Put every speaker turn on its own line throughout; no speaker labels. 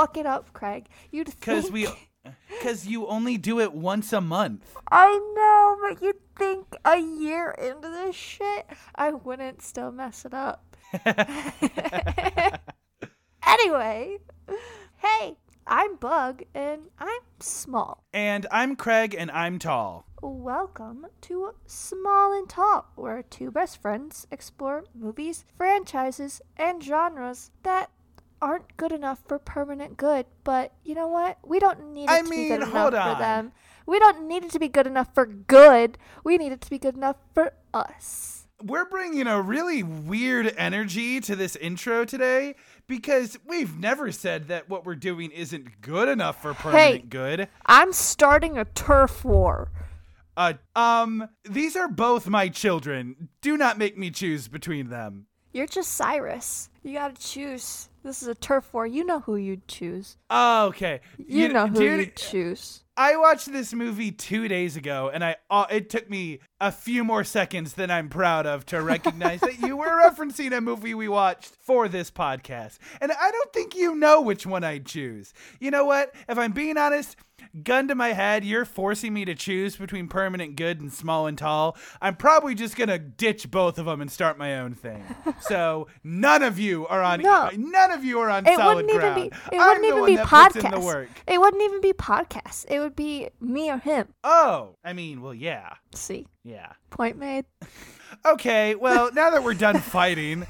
fuck it up, Craig? You'd
Because
think.
we, because you only do it once a month.
I know, but you'd think a year into this shit, I wouldn't still mess it up. anyway, hey, I'm Bug and I'm small.
And I'm Craig, and I'm tall.
Welcome to Small and Tall, where two best friends explore movies, franchises, and genres that aren't good enough for permanent good. But you know what? We don't need it
I
to be good enough
hold
for them. We don't need it to be good enough for good. We need it to be good enough for us.
We're bringing a really weird energy to this intro today because we've never said that what we're doing isn't good enough for permanent good.
I'm starting a turf war.
Uh, um, these are both my children. Do not make me choose between them.
You're just Cyrus. You gotta choose. This is a turf war. You know who you'd choose.
Oh, okay.
You, know who
dude,
you'd choose.
I watched this movie two days ago, and I uh, it took me a few more seconds than I'm proud of to recognize that you were referencing a movie we watched for this podcast. And I don't think you know which one I'd choose. You know what? If I'm being honest, gun to my head, you're forcing me to choose between permanent good and small and tall. I'm probably just gonna ditch both of them and start my own thing. So none of you are on.
No.
none of you are on
It
solid
wouldn't even be. It
I'm
wouldn't even be
that puts in the
podcasts.
work.
It wouldn't even be podcasts. It would be me or him.
Oh, I mean, well, yeah,
See,
yeah.
point made.
Okay, well, now that we're done fighting,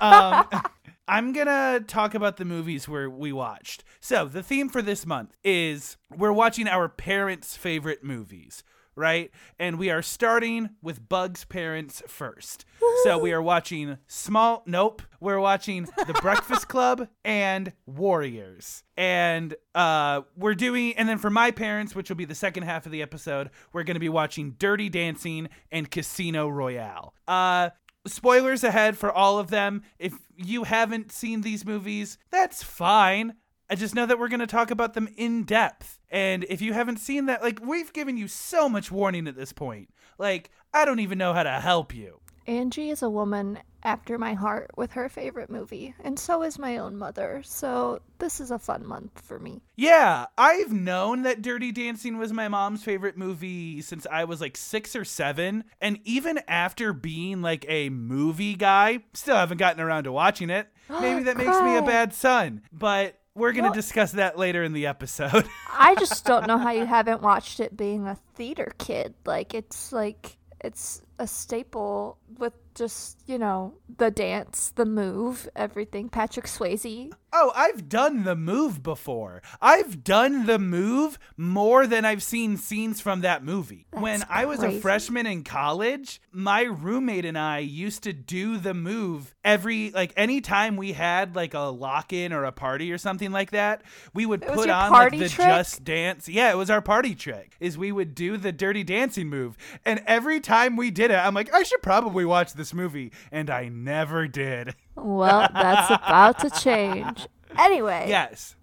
um, I'm gonna talk about the movies where we watched. So the theme for this month is we're watching our parents' favorite movies, right? And we are starting with Bug's parents first. So we are watching Small. Nope, we're watching The Breakfast Club and Warriors, and uh, we're doing. And then for my parents, which will be the second half of the episode, we're gonna be watching Dirty Dancing and Casino Royale. Uh, spoilers ahead for all of them. If you haven't seen these movies, that's fine. I just know that we're going to talk about them in depth. And if you haven't seen that, like, we've given you so much warning at this point. Like, I don't even know how to help you.
Angie is a woman after my heart with her favorite movie, and so is my own mother. So this is a fun month for me.
Yeah, I've known that Dirty Dancing was my mom's favorite movie since I was like six or seven. And even after being like a movie guy, still haven't gotten around to watching it. Maybe that makes me a bad son. But we're going to
Well-
discuss that later in the episode.
I just don't know how you haven't watched it being a theater kid. Like it's like it's a staple with just, you know, the dance, the move, everything. Patrick Swayze.
Oh, I've done the move before. I've done the move more than I've seen scenes from that movie. when
That's
I was a freshman in college, my roommate and I used to do the move every like anytime we had like a lock-in or a party or something like that, we would
was
put on like the
trick?
just dance. Yeah, it was our party trick. Is we would do the dirty dancing move. And every time we did it, I'm like, I should probably watch this movie, and I never did.
Well, that's about to change. Anyway,
Yes.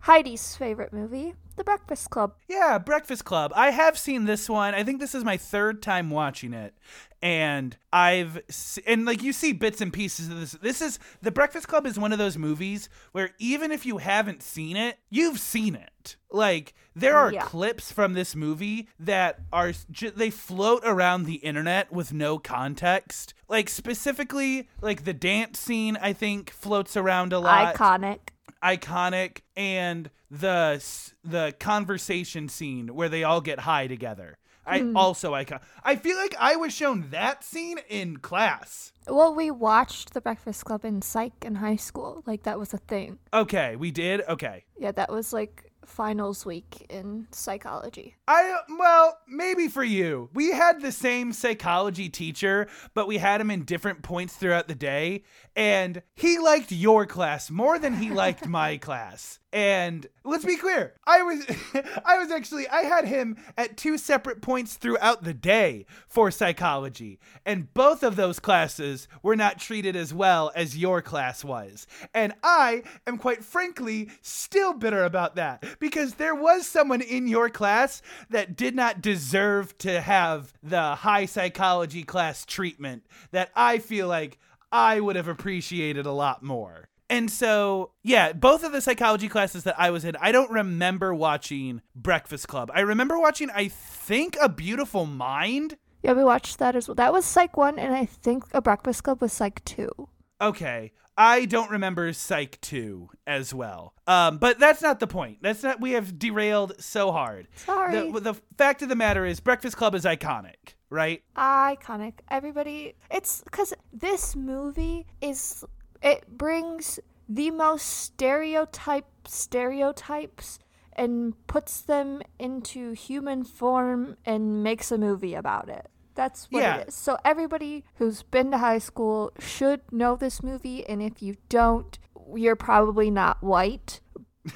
Heidi's favorite movie, The Breakfast Club.
Yeah, Breakfast Club. I have seen this one. I think this is my third time watching it. And I've and like you see bits and pieces of this. This is The Breakfast Club is one of those movies where even if you haven't seen it, you've seen it. Like there are
Yeah.
clips from this movie that are they float around the internet with no context. Like specifically like the dance scene I think floats around a lot
Iconic.
iconic and the the conversation scene where they all get high together. I
Hmm.
also icon. I feel like I was shown that scene in class.
Well, we watched The Breakfast Club in psych in high school. Like that was a thing.
Okay, we did. Okay.
Yeah, that was like finals week in psychology.
I well, maybe for you. We had the same psychology teacher, but we had him in different points throughout the day, and he liked your class more than he liked my class. And let's be clear, I was I was actually I had him at two separate points throughout the day for psychology, and both of those classes were not treated as well as your class was. And I am quite frankly still bitter about that because there was someone in your class that did not deserve to have the high psychology class treatment that I feel like I would have appreciated a lot more. And so, yeah, both of the psychology classes that I was in, I don't remember watching Breakfast Club. I remember watching, I think, A Beautiful Mind.
Yeah, we watched that as well. That was Psych 1, and I think A Breakfast Club was Psych 2.
Okay. I don't remember Psych 2 as well. Um, but that's not the point. That's not, we have derailed so hard.
Sorry.
The, the fact of the matter is, Breakfast Club is iconic, right?
Iconic. Everybody, it's because this movie is, it brings the most stereotype stereotypes and puts them into human form and makes a movie about it. That's what
Yeah.
it is. So everybody who's been to high school should know this movie, and if you don't, you're probably not white.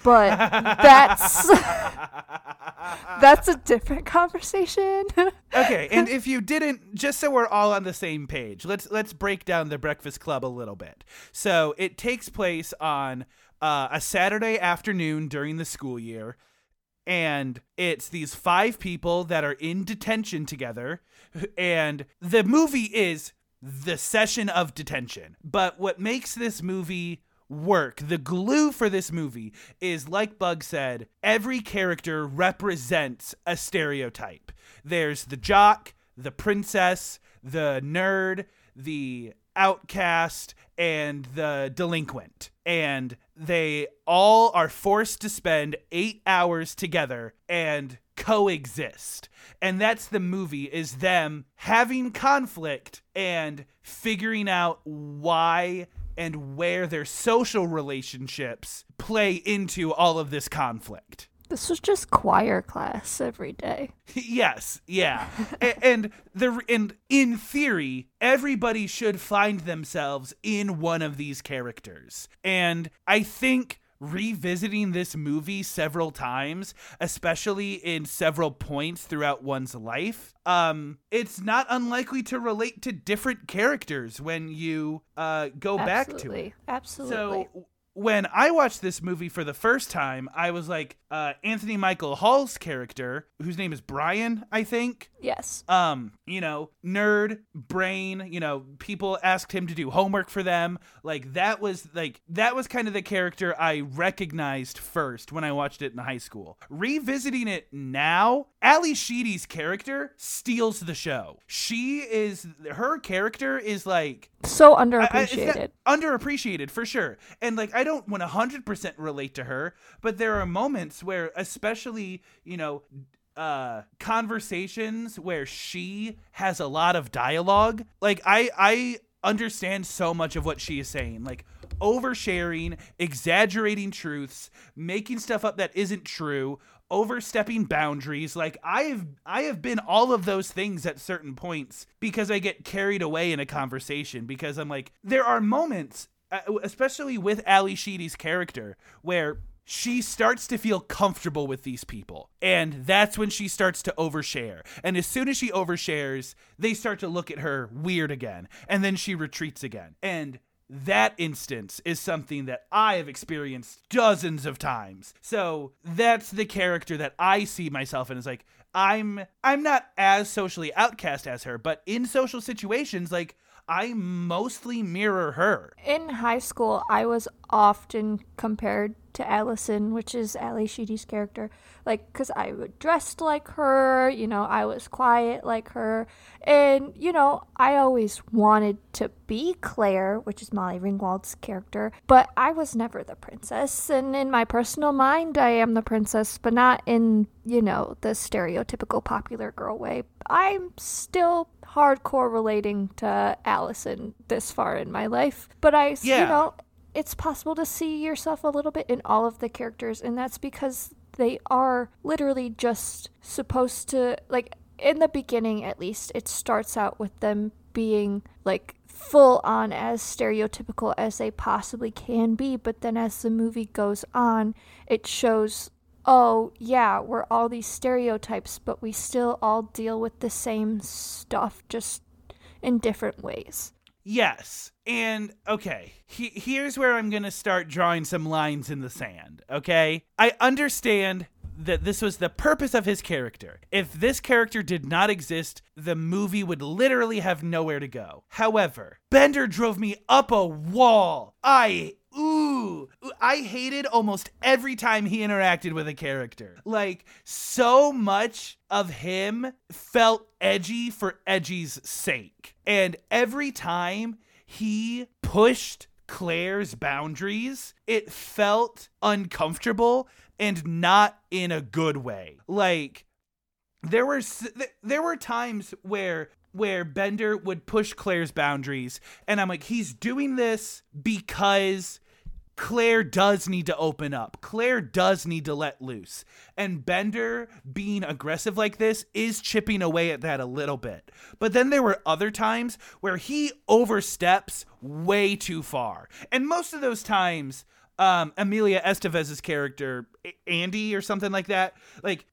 But that's that's a different conversation.
okay, and if you didn't, just so we're all on the same page, let's let's break down the Breakfast Club a little bit. So it takes place on uh, a Saturday afternoon during the school year, and it's these five people that are in detention together, and the movie is the session of detention. But what makes this movie work, the glue for this movie is like Bug said, every character represents a stereotype. There's the jock, the princess, the nerd, the outcast, and the delinquent. And they all are forced to spend eight hours together and coexist. And that's the movie is them having conflict and figuring out why and where their social relationships play into all of this conflict.
this was just choir class every day.
yes, yeah. A- and the and in theory, everybody should find themselves in one of these characters. And I think revisiting this movie several times, especially in several points throughout one's life, um, it's not unlikely to relate to different characters when you uh, go back to it.
Absolutely. Absolutely.
So when I watched this movie for the first time, I was like, uh, Anthony Michael Hall's character, whose name is Brian, I think.
yes.
Um, you know, nerd, brain, you know, people asked him to do homework for them. Like that was like that was kind of the character I recognized first when I watched it in high school. Revisiting it now, Ally Sheedy's character steals the show. She is her character is like
So
I- I-
underappreciated.
underappreciated for sure. And like I don't want 100% relate to her, but there are moments where especially, you know, uh conversations where she has a lot of dialogue. Like I I understand so much of what she is saying. Like oversharing, exaggerating truths, making stuff up that isn't true, overstepping boundaries like i've i have been all of those things at certain points because i get carried away in a conversation because i'm like there are moments Uh, especially with ally sheedy's character where she starts to feel comfortable with these people and that's when she starts to overshare. And as soon as she overshares they start to look at her weird again and then she retreats again. And that instance is something that I have experienced dozens of times. So that's the character that I see myself in. Is like I'm I'm not as socially outcast as her, but in social situations like I mostly mirror her.
In high school, I was often compared to Allison, which is Ally Sheedy's character. Like, because I dressed like her, you know, I was quiet like her. And, you know, I always wanted to be Claire, which is Molly Ringwald's character, but I was never the princess. And in my personal mind, I am the princess, but not in, you know, the stereotypical popular girl way. I'm still hardcore relating to Allison this far in my life, but I,
Yeah.
you know, it's possible to see yourself a little bit in all of the characters, and that's because they are literally just supposed to, like, in the beginning at least, it starts out with them being, like, full on as stereotypical as they possibly can be, but then as the movie goes on, it shows. Oh, yeah, we're all these stereotypes, but we still all deal with the same stuff, just in different ways.
Yes. And okay, he, here's where I'm going to start drawing some lines in the sand, okay? I understand that this was the purpose of his character. If this character did not exist, the movie would literally have nowhere to go. However, Bender drove me up a wall. I ooh I hated almost every time he interacted with a character. Like so much of him felt edgy for edgy's sake. And every time he pushed Claire's boundaries, it felt uncomfortable and not in a good way. Like there were there were times where where Bender would push Claire's boundaries and I'm like he's doing this because Claire does need to open up. Claire does need to let loose. And Bender being aggressive like this is chipping away at that a little bit. But then there were other times where he oversteps way too far. And most of those times, um, Emilio Estevez's character, Andy or something like that, like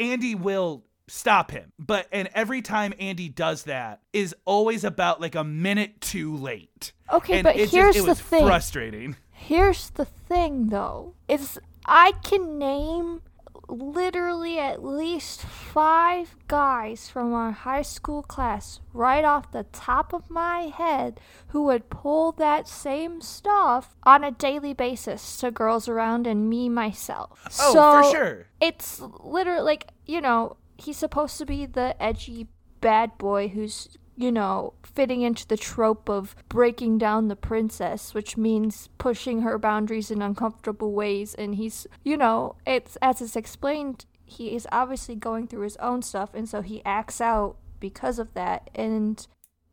Andy will stop him. But and every time Andy does that is always about like a minute too late.
Okay,
and
but
it
here's
just, it
the
was
thing.
frustrating.
Here's the thing though. Is I can name literally at least 5 guys from our high school class right off the top of my head who would pull that same stuff on a daily basis to girls around and me myself.
Oh,
so
for sure.
It's literally like, you know, he's supposed to be the edgy bad boy who's you know, fitting into the trope of breaking down the princess, which means pushing her boundaries in uncomfortable ways. And he's, you know, it's as it's explained, he is obviously going through his own stuff, and so he acts out because of that. And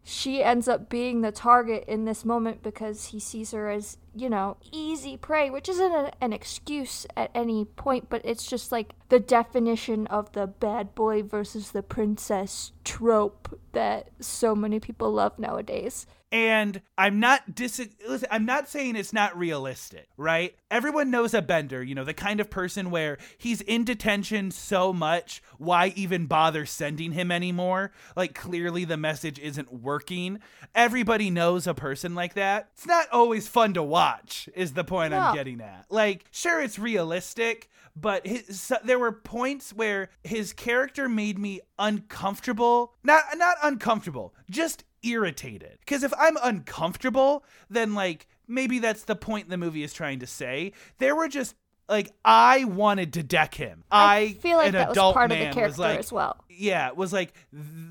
she ends up being the target in this moment because he sees her as, you know, easy prey, which isn't a, an excuse at any point, but it's just like the definition of the bad boy versus the princess trope that so many people love nowadays.
And I'm not dis listen, I'm not saying it's not realistic, right? Everyone knows a bender, you know, the kind of person where he's in detention so much, why even bother sending him anymore? Like clearly the message isn't working. Everybody knows a person like that. It's not always fun to watch, is the point. I'm getting at. Like, sure it's realistic, but his, so, there were points where his character made me uncomfortable. Not not uncomfortable, just irritated. Because if I'm uncomfortable, then like maybe that's the point the movie is trying to say. There were just like I wanted to deck him. I,
feel like
an
that was part of the character
like,
as well.
Yeah, it was like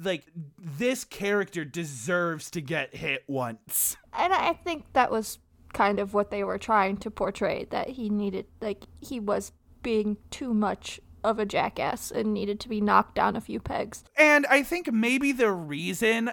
like this character deserves to get hit once.
And I think that was kind of what they were trying to portray that he needed, like, he was being too much of a jackass and needed to be knocked down a few pegs.
And I think maybe the reason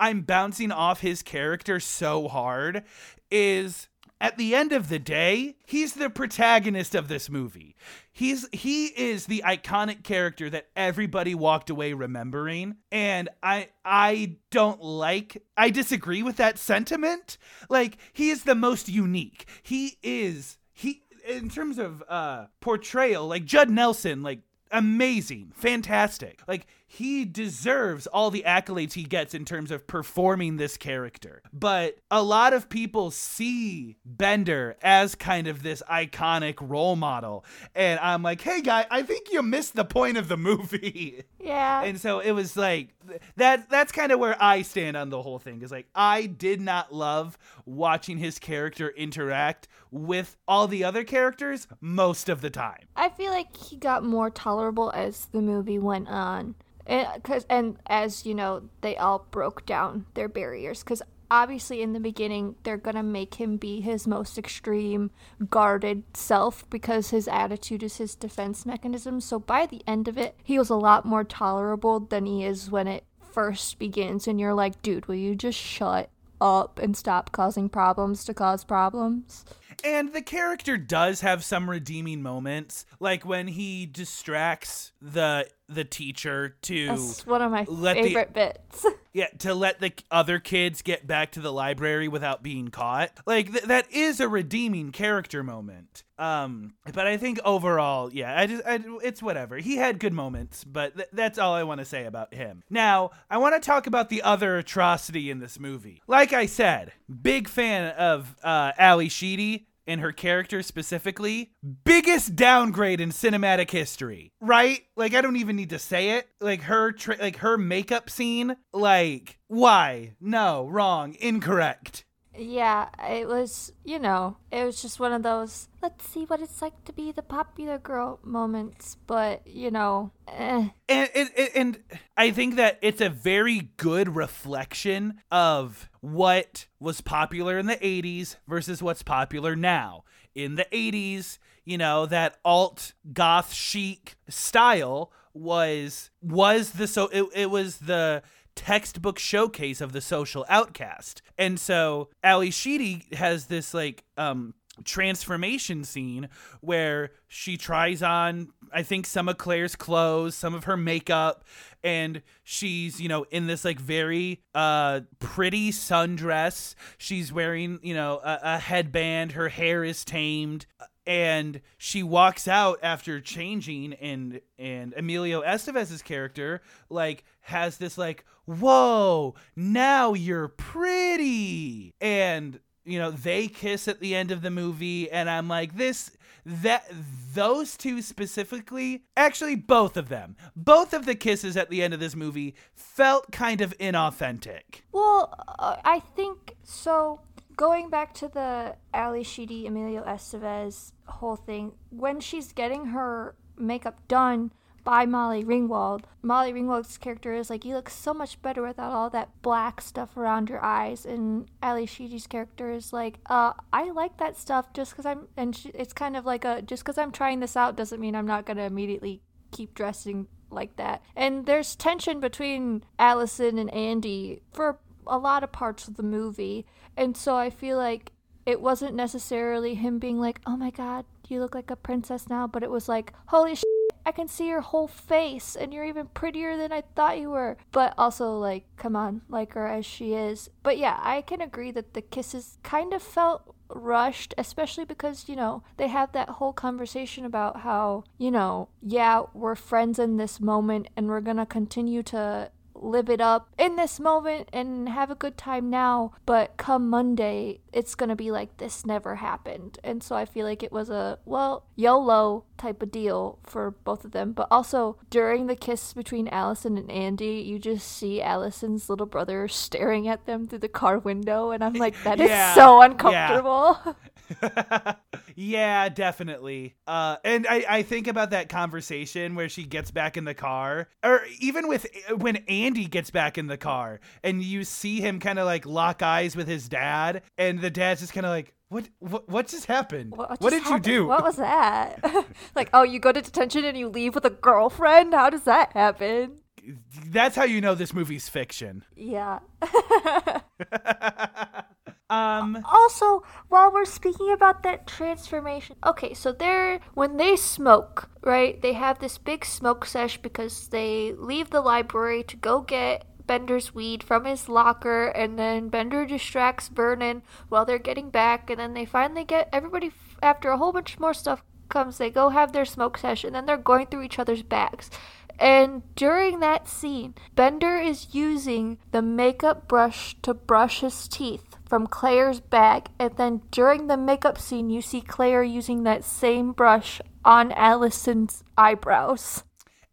I'm bouncing off his character so hard is at the end of the day, he's the protagonist of this movie. He's he is the iconic character that everybody walked away remembering and I I don't like I disagree with that sentiment. Like he is the most unique. He is he in terms of uh portrayal like Judd Nelson like amazing, fantastic. Like he deserves all the accolades he gets in terms of performing this character. But a lot of people see Bender as kind of this iconic role model. And I'm like, "Hey guy, I think you missed the point of the movie."
Yeah.
And so it was like that that's kind of where I stand on the whole thing. Is like I did not love watching his character interact with all the other characters most of the time.
I feel like he got more tolerable as the movie went on. And, cause, and as you know, they all broke down their barriers. Because obviously, in the beginning, they're to make him be his most extreme, guarded self because his attitude is his defense mechanism. So by the end of it, he was a lot more tolerable than he is when it first begins. And you're like, dude, will you just shut up and stop causing problems to cause problems?
And the character does have some redeeming moments, like when he distracts the the teacher to
That's one of my
let the-
favorite bits.
yeah to let the other kids get back to the library without being caught. Like th- that is a redeeming character moment. Um, but I think overall, yeah, I just I, it's whatever. He had good moments, but th- that's all I want to say about him. Now I want to talk about the other atrocity in this movie. Like I said, big fan of uh, Ally Sheedy and her character specifically, biggest downgrade in cinematic history, right? Like I don't even need to say it. Like her, tra- like her makeup scene, like why? No, wrong, incorrect.
Yeah, it was, you know, it was just one of those, let's see what it's like to be the popular girl moments. But, you know, eh.
and, and and I think that it's a very good reflection of what was popular in the 80s versus what's popular now. In the 80s, you know, that alt goth chic style was was the so it, it was the textbook showcase of the social outcast. And so Ally Sheedy has this like um transformation scene where she tries on I think some of Claire's clothes, some of her makeup and she's, you know, in this like very uh pretty sundress. She's wearing, you know, a, a headband, her hair is tamed and she walks out after changing and and Emilio Estevez's character like has this like whoa now you're pretty. And you know they kiss at the end of the movie and I'm like this that those two specifically actually both of them both of the kisses at the end of this movie felt kind of inauthentic.
Well uh, I think so going back to the Ally Sheedy Emilio Estevez whole thing, when she's getting her makeup done by Molly Ringwald, Molly Ringwald's character is like, you look so much better without all that black stuff around your eyes. And Ally Sheedy's character is like, uh, I like that stuff just because I'm, and she, it's kind of like a, just because I'm trying this out doesn't mean I'm not going to immediately keep dressing like that. And there's tension between Allison and Andy for a lot of parts of the movie. And so I feel like it wasn't necessarily him being like, oh my god, you look like a princess now, but it was like, holy shit, I can see your whole face and you're even prettier than I thought you were. But also, like, come on, like her as she is. But yeah, I can agree that the kisses kind of felt rushed, especially because, you know, they have that whole conversation about how, you know, yeah, we're friends in this moment and we're gonna continue to live it up in this moment and have a good time now, but come Monday, it's gonna be like this never happened. And so I feel like it was a, well, YOLO type of deal for both of them. But also, during the kiss between Allison and Andy, you just see Allison's little brother staring at them through the car window, and I'm like, that
Yeah,
is so uncomfortable.
yeah, definitely. Uh, and I, I think about that conversation where she gets back in the car, or even with when Andy gets back in the car, and you see him kind of like lock eyes with his dad, and the dad's just kind of like, what, what, what just happened? What,
just
did
happened?
you do?
What was that? like, oh, you go to detention and you leave with a girlfriend? How does that happen?
That's how you know this movie's fiction.
Yeah.
Um
also, while we're speaking about that transformation, okay, so they're when they smoke, right? They have this big smoke sesh because they leave the library to go get Bender's weed from his locker, and then Bender distracts Vernon while they're getting back, and then they finally get everybody after a whole bunch more stuff comes. They go have their smoke sesh, and then they're going through each other's bags. And during that scene, Bender is using the makeup brush to brush his teeth from Claire's bag. And then during the makeup scene, you see Claire using that same brush on Allison's eyebrows.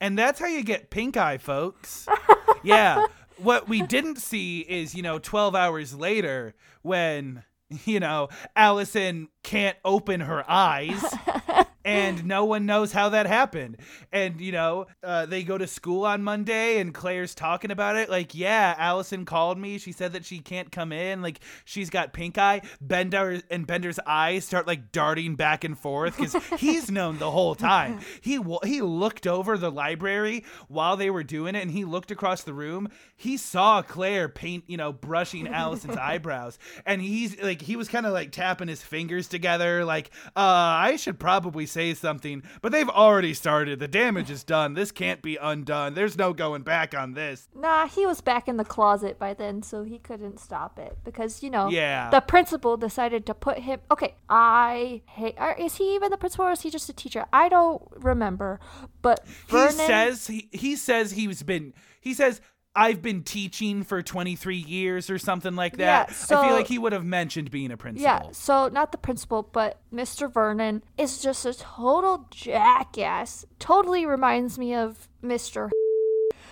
And that's how you get pink eye, folks. yeah. What we didn't see is, you know, 12 hours later when, you know, Allison can't open her eyes and no one knows how that happened. And you know, uh, they go to school on Monday, and Claire's talking about it. Like, yeah, Allison called me. She said that she can't come in. Like, she's got pink eye. Bender and Bender's eyes start like darting back and forth because he's known the whole time. He he looked over the library while they were doing it, and he looked across the room. He saw Claire paint, you know, brushing Allison's eyebrows, and he's like, he was kind of like tapping his fingers together, like, uh, I should probably say something, but they've already started. The damage is done. This can't be undone. There's no going back on this.
Nah, he was back in the closet by then, so he couldn't stop it because you know,
Yeah.
the principal decided to put him. Okay, I hate. Is he even the principal, or is he just a teacher? I don't remember. But Vernon,
He says he he says he's been he says I've been teaching for 23 years or something like that.
Yeah,
I feel like he would have mentioned being a principal.
Yeah, so not the principal, but Mr. Vernon is just a total jackass. Totally reminds me of Mr.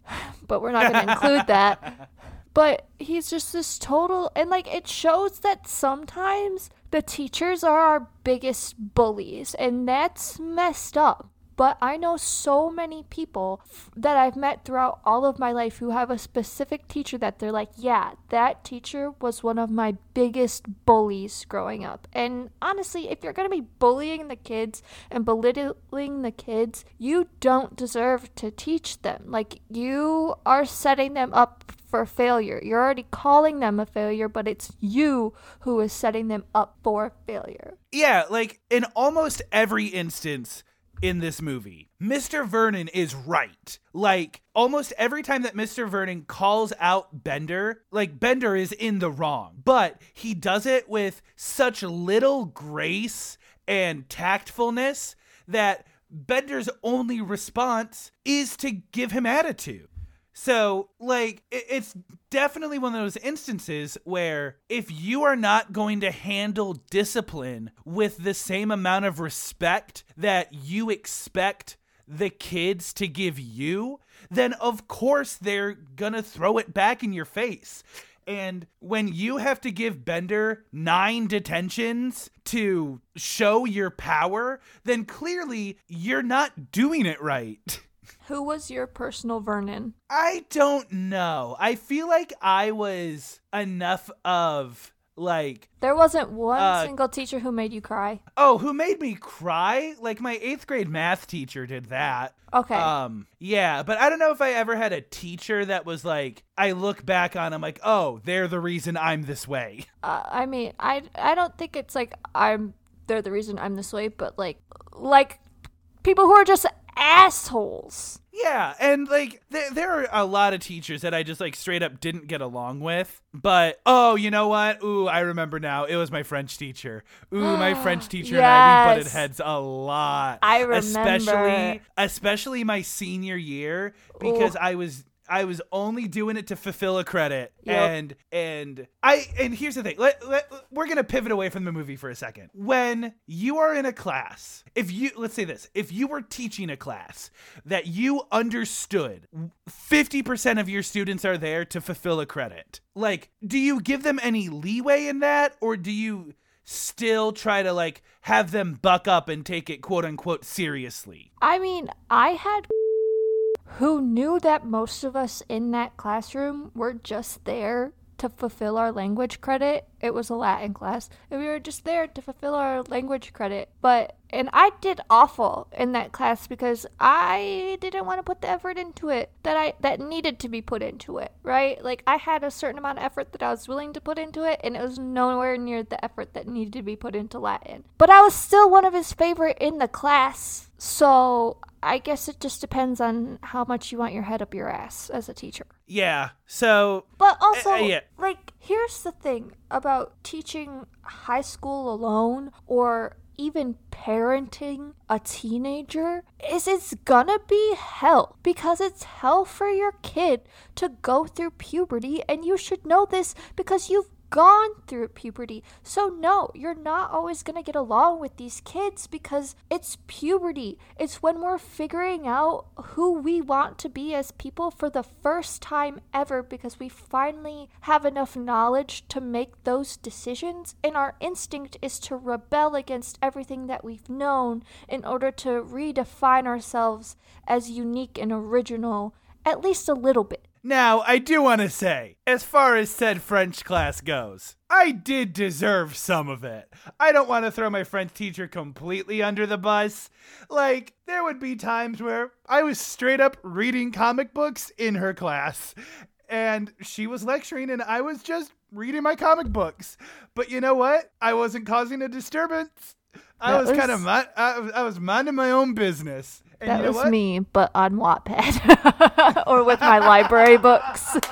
But we're not going to include that. but he's just this total and like it shows that sometimes the teachers are our biggest bullies and that's messed up but I know so many people f- that I've met throughout all of my life who have a specific teacher that they're like, yeah, that teacher was one of my biggest bullies growing up. And honestly, if you're going to be bullying the kids and belittling the kids, you don't deserve to teach them. Like, you are setting them up for failure. You're already calling them a failure, but it's you who is setting them up for failure.
Yeah, like in almost every instance, in this movie. Mr. Vernon is right. Like almost every time that Mr. Vernon calls out Bender, like Bender is in the wrong, but he does it with such little grace and tactfulness that Bender's only response is to give him attitude. So, like, it's definitely one of those instances where if you are not going to handle discipline with the same amount of respect that you expect the kids to give you, then of course they're gonna throw it back in your face. And when you have to give Bender nine detentions to show your power, then clearly you're not doing it right.
Who was your personal Vernon?
I don't know. I feel like I was enough of like
there wasn't one uh, single teacher who made you cry.
Oh, who made me cry? Like my eighth grade math teacher did that.
Okay.
Um. Yeah, but I don't know if I ever had a teacher that was like I look back on. I'm like, oh, they're the reason I'm this way.
Uh, I mean, I I don't think it's like I'm they're the reason I'm this way, but like like people who are just assholes.
Yeah, and like there, there are a lot of teachers that I just like straight up didn't get along with. But oh, you know what? Ooh, I remember now. It was my French teacher. Ooh, my French teacher
yes.
and I we butted heads a lot.
I remember,
especially especially my senior year because Ooh. I was I was only doing it to fulfill a credit. Yep. And and I and here's the thing. Let, let, we're going to pivot away from the movie for a second. When you are in a class, if you let's say this, if you were teaching a class that you understood 50% of your students are there to fulfill a credit. Like, do you give them any leeway in that or do you still try to like have them buck up and take it quote unquote seriously?
I mean, I had who knew that most of us in that classroom were just there to fulfill our language credit. It was a Latin class, and we were just there to fulfill our language credit. But and I did awful in that class because I didn't want to put the effort into it that I that needed to be put into it, right? Like I had a certain amount of effort that I was willing to put into it, and it was nowhere near the effort that needed to be put into Latin. But I was still one of his favorite in the class. So I guess it just depends on how much you want your head up your ass as a teacher.
Yeah. So
But also uh, yeah. like here's the thing about teaching high school alone or even parenting a teenager is it's gonna be hell because it's hell for your kid to go through puberty and you should know this because you've gone through puberty. So, no, you're not always going to get along with these kids because it's puberty. It's when we're figuring out who we want to be as people for the first time ever because we finally have enough knowledge to make those decisions. And our instinct is to rebel against everything that we've known in order to redefine ourselves as unique and original, at least a little bit.
Now, I do want to say, as far as said French class goes, I did deserve some of it. I don't want to throw my French teacher completely under the bus. Like, there would be times where I was straight up reading comic books in her class, and she was lecturing, and I was just reading my comic books. But you know what? I wasn't causing a disturbance. I was, was, kind of I, I was minding my own business.
And that was what? me, but on Wattpad or with my library books.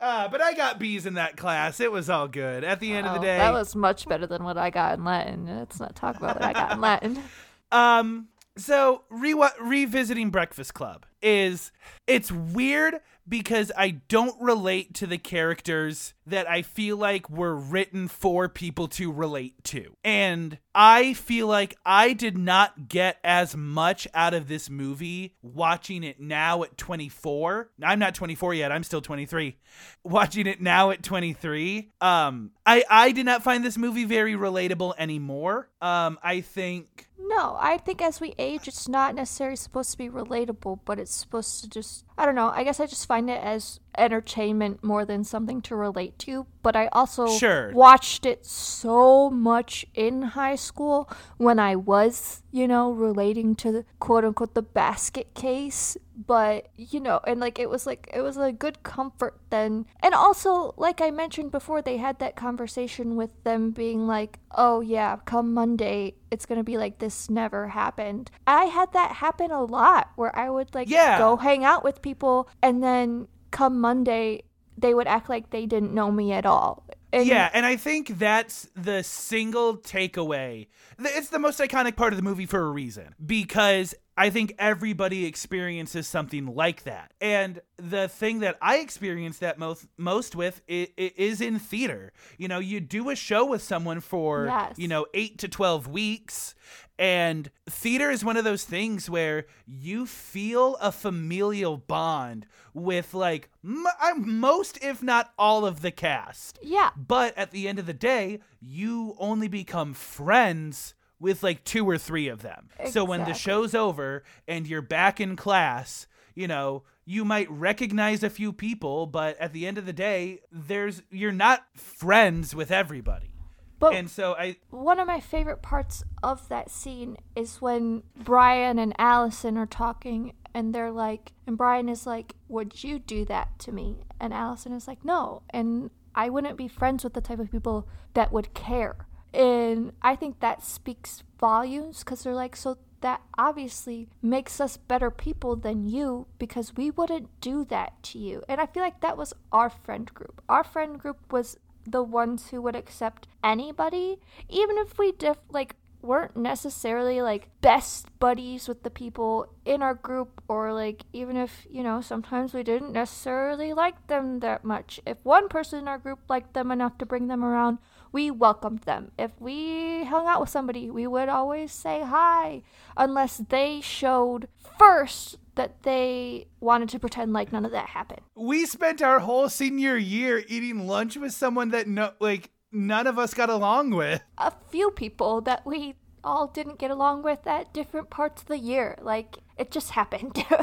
Uh, but I got B's in that class. It was all good. At the end of the day,
that was much better than what I got in Latin. Let's not talk about what I got in Latin.
Um, So re- revisiting Breakfast Club is it's weird because I don't relate to the characters that I feel like were written for people to relate to. And I feel like I did not get as much out of this movie watching it now at 24. I'm not 24 yet, I'm still 23. Watching it now at 23, um I I did not find this movie very relatable anymore. Um I think
no, I think as we age, it's not necessarily supposed to be relatable, but it's supposed to just, I don't know, I guess I just find it as entertainment more than something to relate to. But I also
sure.
watched it so much in high school when I was, you know, relating to the quote unquote the basket case. But, you know, and like it was like, it was a good comfort then. And also, like I mentioned before, they had that conversation with them being like, oh yeah, come Monday, it's gonna be like this never happened. I had that happen a lot where I would like
yeah.
go hang out with people and then come Monday, they would act like they didn't know me at all.
And yeah, and I think that's the single takeaway. It's the most iconic part of the movie for a reason because I think everybody experiences something like that. And the thing that I experience that most most with is in theater. You know, you do a show with someone for,
yes.
you know, 8 to 12 weeks and theater is one of those things where you feel a familial bond with like m- uh, most, if not all, of the cast.
Yeah.
But at the end of the day, you only become friends with like two or three of them. Exactly. So when the show's over and you're back in class, you know, you might recognize a few people, but at the end of the day, there's you're not friends with everybody.
But
and so I
one of my favorite parts of that scene is when Brian and Allison are talking and they're like and Brian is like, Would you do that to me? And Allison is like, No. And I wouldn't be friends with the type of people that would care. And I think that speaks volumes because they're like, so that obviously makes us better people than you because we wouldn't do that to you. And I feel like that was our friend group. Our friend group was the ones who would accept anybody, even if we diff like weren't necessarily like best buddies with the people in our group or like even if you know sometimes we didn't necessarily like them that much if one person in our group liked them enough to bring them around we welcomed them if we hung out with somebody we would always say hi unless they showed first that they wanted to pretend like none of that happened.
We spent our whole senior year eating lunch with someone that no like none of us got along with.
A few people that we all didn't get along with at different parts of the year. Like it just happened.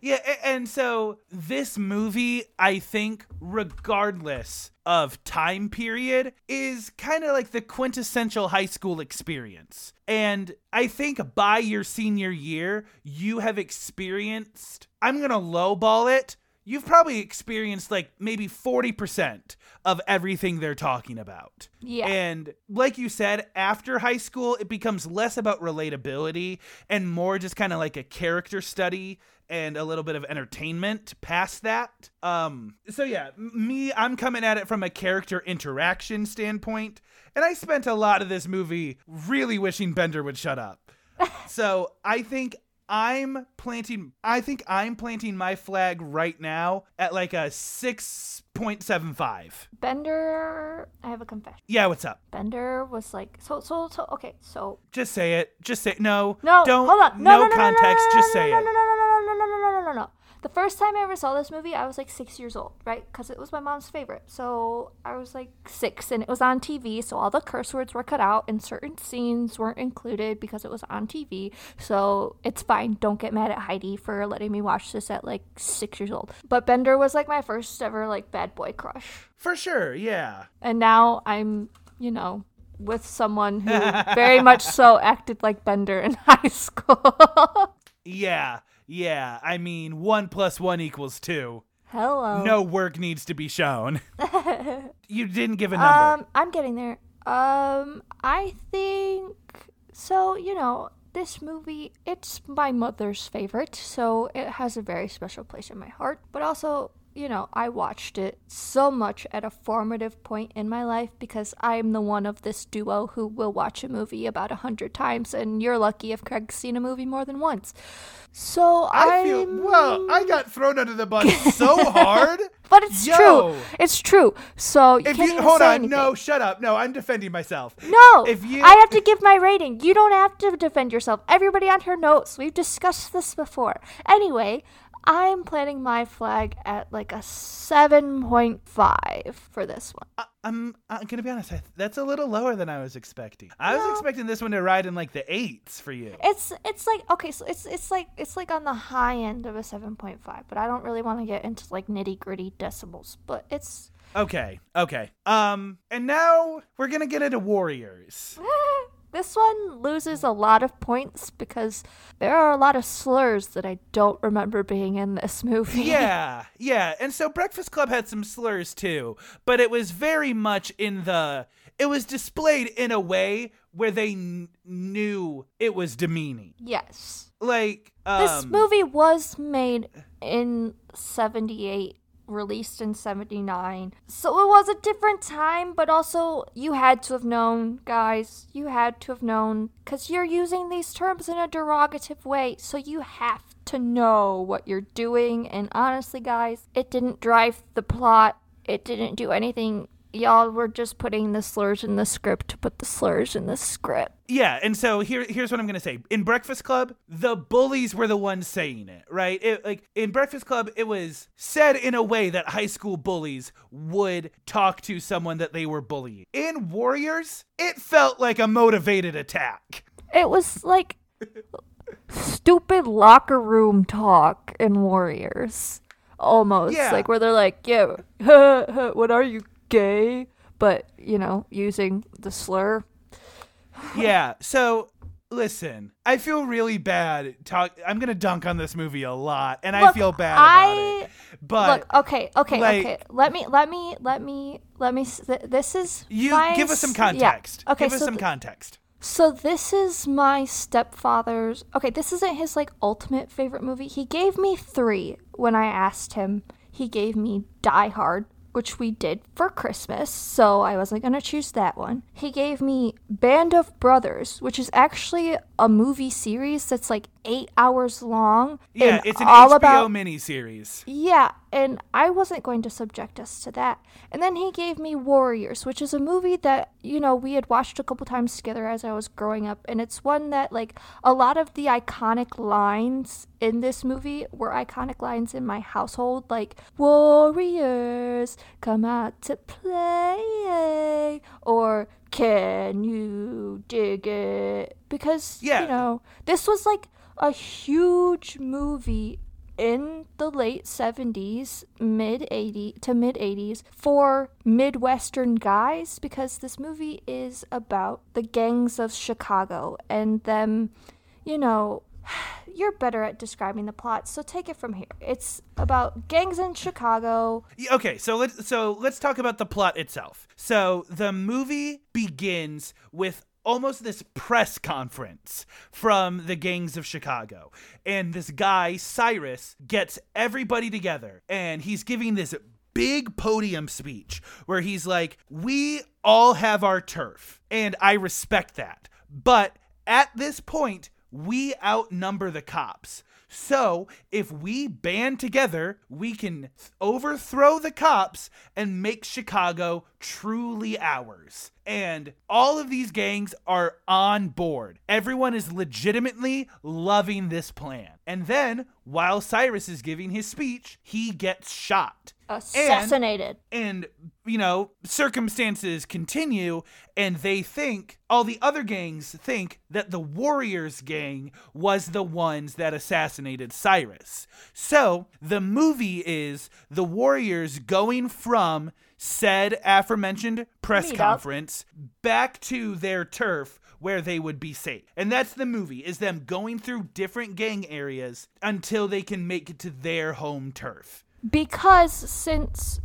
Yeah, and so this movie, I think, regardless of time period, is kind of like the quintessential high school experience. And I think by your senior year, you have experienced, I'm going to lowball it, you've probably experienced like maybe 40% of everything they're talking about.
Yeah.
And like you said, after high school, it becomes less about relatability and more just kind of like a character study and a little bit of entertainment past that. Um, so yeah, me, I'm coming at it from a character interaction standpoint, and I spent a lot of this movie really wishing Bender would shut up. so I think I'm planting I think I'm planting my flag right now at like a 6.75.
Bender, I have a confession.
Yeah, what's up?
Bender was like so so so okay, so
Just say it. Just say no.
No,
don't
hold on. No,
no,
no,
context,
no, no,
just
no,
say
no,
it.
The first time I ever saw this movie, I was like six years old, right? Because it was my mom's favorite. So I was like six and it was on TV. So all the curse words were cut out and certain scenes weren't included because it was on TV. So it's fine. Don't get mad at Heidi for letting me watch this at like six years old. But Bender was like my first ever like bad boy crush.
For sure, yeah.
And now I'm, you know, with someone who very much so acted like Bender in high school.
Yeah. Yeah, I mean, one plus one equals two.
Hello.
No work needs to be shown. you didn't give a number.
Um, I'm getting there. Um, I think so. You know, this movie, it's my mother's favorite, so it has a very special place in my heart. But also, you know, I watched it so much at a formative point in my life because I'm the one of this duo who will watch a movie about a hundred times, and you're lucky if Craig's seen a movie more than once. So
I feel
I'm-
well. I got thrown under the bus so hard.
But it's
Yo.
true. It's true. So you
If
can't
you hold on,
anything.
no, shut up. No, I'm defending myself.
No,
If you-
I have to give my rating. You don't have to defend yourself. Everybody on her notes. We've discussed this before. Anyway, I'm planning my flag at like a 7.5 for this one.
I, I'm, I'm gonna be honest. I, that's a little lower than I was expecting. I was expecting this one to ride in like the eights for you.
It's it's like okay, so it's it's like it's like on the high end of a 7.5, but I don't really want to get into like nitty-gritty decimals, but it's
Okay, okay. Um, and now we're gonna get into Warriors.
This one loses a lot of points because there are a lot of slurs that I don't remember being in this movie.
yeah, yeah. And so Breakfast Club had some slurs too, but it was very much in the. It was displayed in a way where they kn- knew it was demeaning.
Yes.
Like um,
This movie was made in 78, released in 79. So it was a different time, but also you had to have known, guys. You had to have known cuz you're using these terms in a derogative way, so you have to know what you're doing and honestly, guys, it didn't drive the plot. It didn't do anything. Y'all were just putting the slurs in the script to put the slurs in the script.
Yeah, and so here here's what I'm gonna say. In Breakfast Club, the bullies were the ones saying it, right? It, like in Breakfast Club, it was said in a way that high school bullies would talk to someone that they were bullying. In Warriors, it felt like a motivated attack.
It was like stupid locker room talk in Warriors. Almost.
Yeah.
Like where they're like, yeah, what are you, gay? But, you know, using the slur.
yeah. So listen, I feel really bad. Talk. I'm gonna dunk on this movie a lot, and I feel bad about
I-
it. But
Look, okay, okay,
like-
okay. Let me, let me, let me, let me. th- This is
you
my
give us some
s- yeah.
context.
Okay,
give us
so
some
th-
context.
So this is my stepfather's. Okay, this isn't his like ultimate favorite movie. He gave me 3 when I asked him. He gave me Die Hard, which we did for Christmas, so I wasn't going to choose that one. He gave me Band of Brothers, which is actually a movie series that's like 8 hours long.
Yeah, it's an
all
HBO
about
miniseries.
yeah, and I wasn't going to subject us to that. And then he gave me Warriors, which is a movie that, you know, we had watched a couple times together as I was growing up. And it's one that, like, a lot of the iconic lines in this movie were iconic lines in my household, like, Warriors, come out to play, or can you dig it? Because,
Yeah.
you know, this was like a huge movie in the late 70s, mid 80 to mid 80s for Midwestern guys because this movie is about the gangs of Chicago and them, you know, you're better at describing the plot, so take it from here. It's about gangs in Chicago.
Okay, so let's so let's talk about the plot itself. So the movie begins with almost this press conference from the gangs of Chicago. And this guy, Cyrus, gets everybody together and he's giving this big podium speech where he's like, "We all have our turf, and I respect that. But at this point, we outnumber the cops. So, if we band together, we can overthrow the cops and make Chicago truly ours. And all of these gangs are on board. Everyone is legitimately loving this plan. And then, while Cyrus is giving his speech, he gets shot.
Assassinated.
And, you know, circumstances continue, and they think, all the other gangs think that the Warriors gang was the ones that assassinated Cyrus. So the movie is the Warriors going from said aforementioned press
Meet up.
conference back to their turf where they would be safe. And that's the movie is them going through different gang areas until they can make it to their home turf.
because since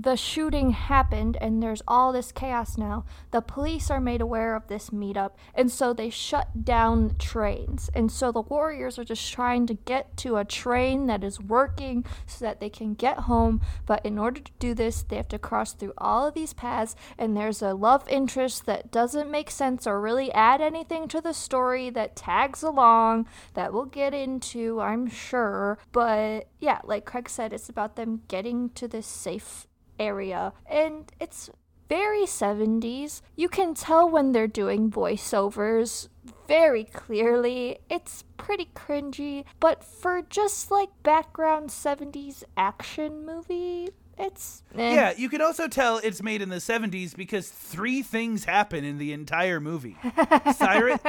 the shooting happened and there's all this chaos now, the police are made aware of this meetup and so they shut down trains. And so the warriors are just trying to get to a train that is working so that they can get home. But in order to do this, they have to cross through all of these paths and there's a love interest that doesn't make sense or really add anything to the story that tags along that we'll get into, I'm sure. But yeah, like Craig said, it's about them getting to this safe area. And it's very 70s. You can tell when they're doing voiceovers very clearly. It's pretty cringy, but for just like background 70s action movie, it's eh.
Yeah, you can also tell it's made in the 70s because three things happen in the entire movie. Cyrus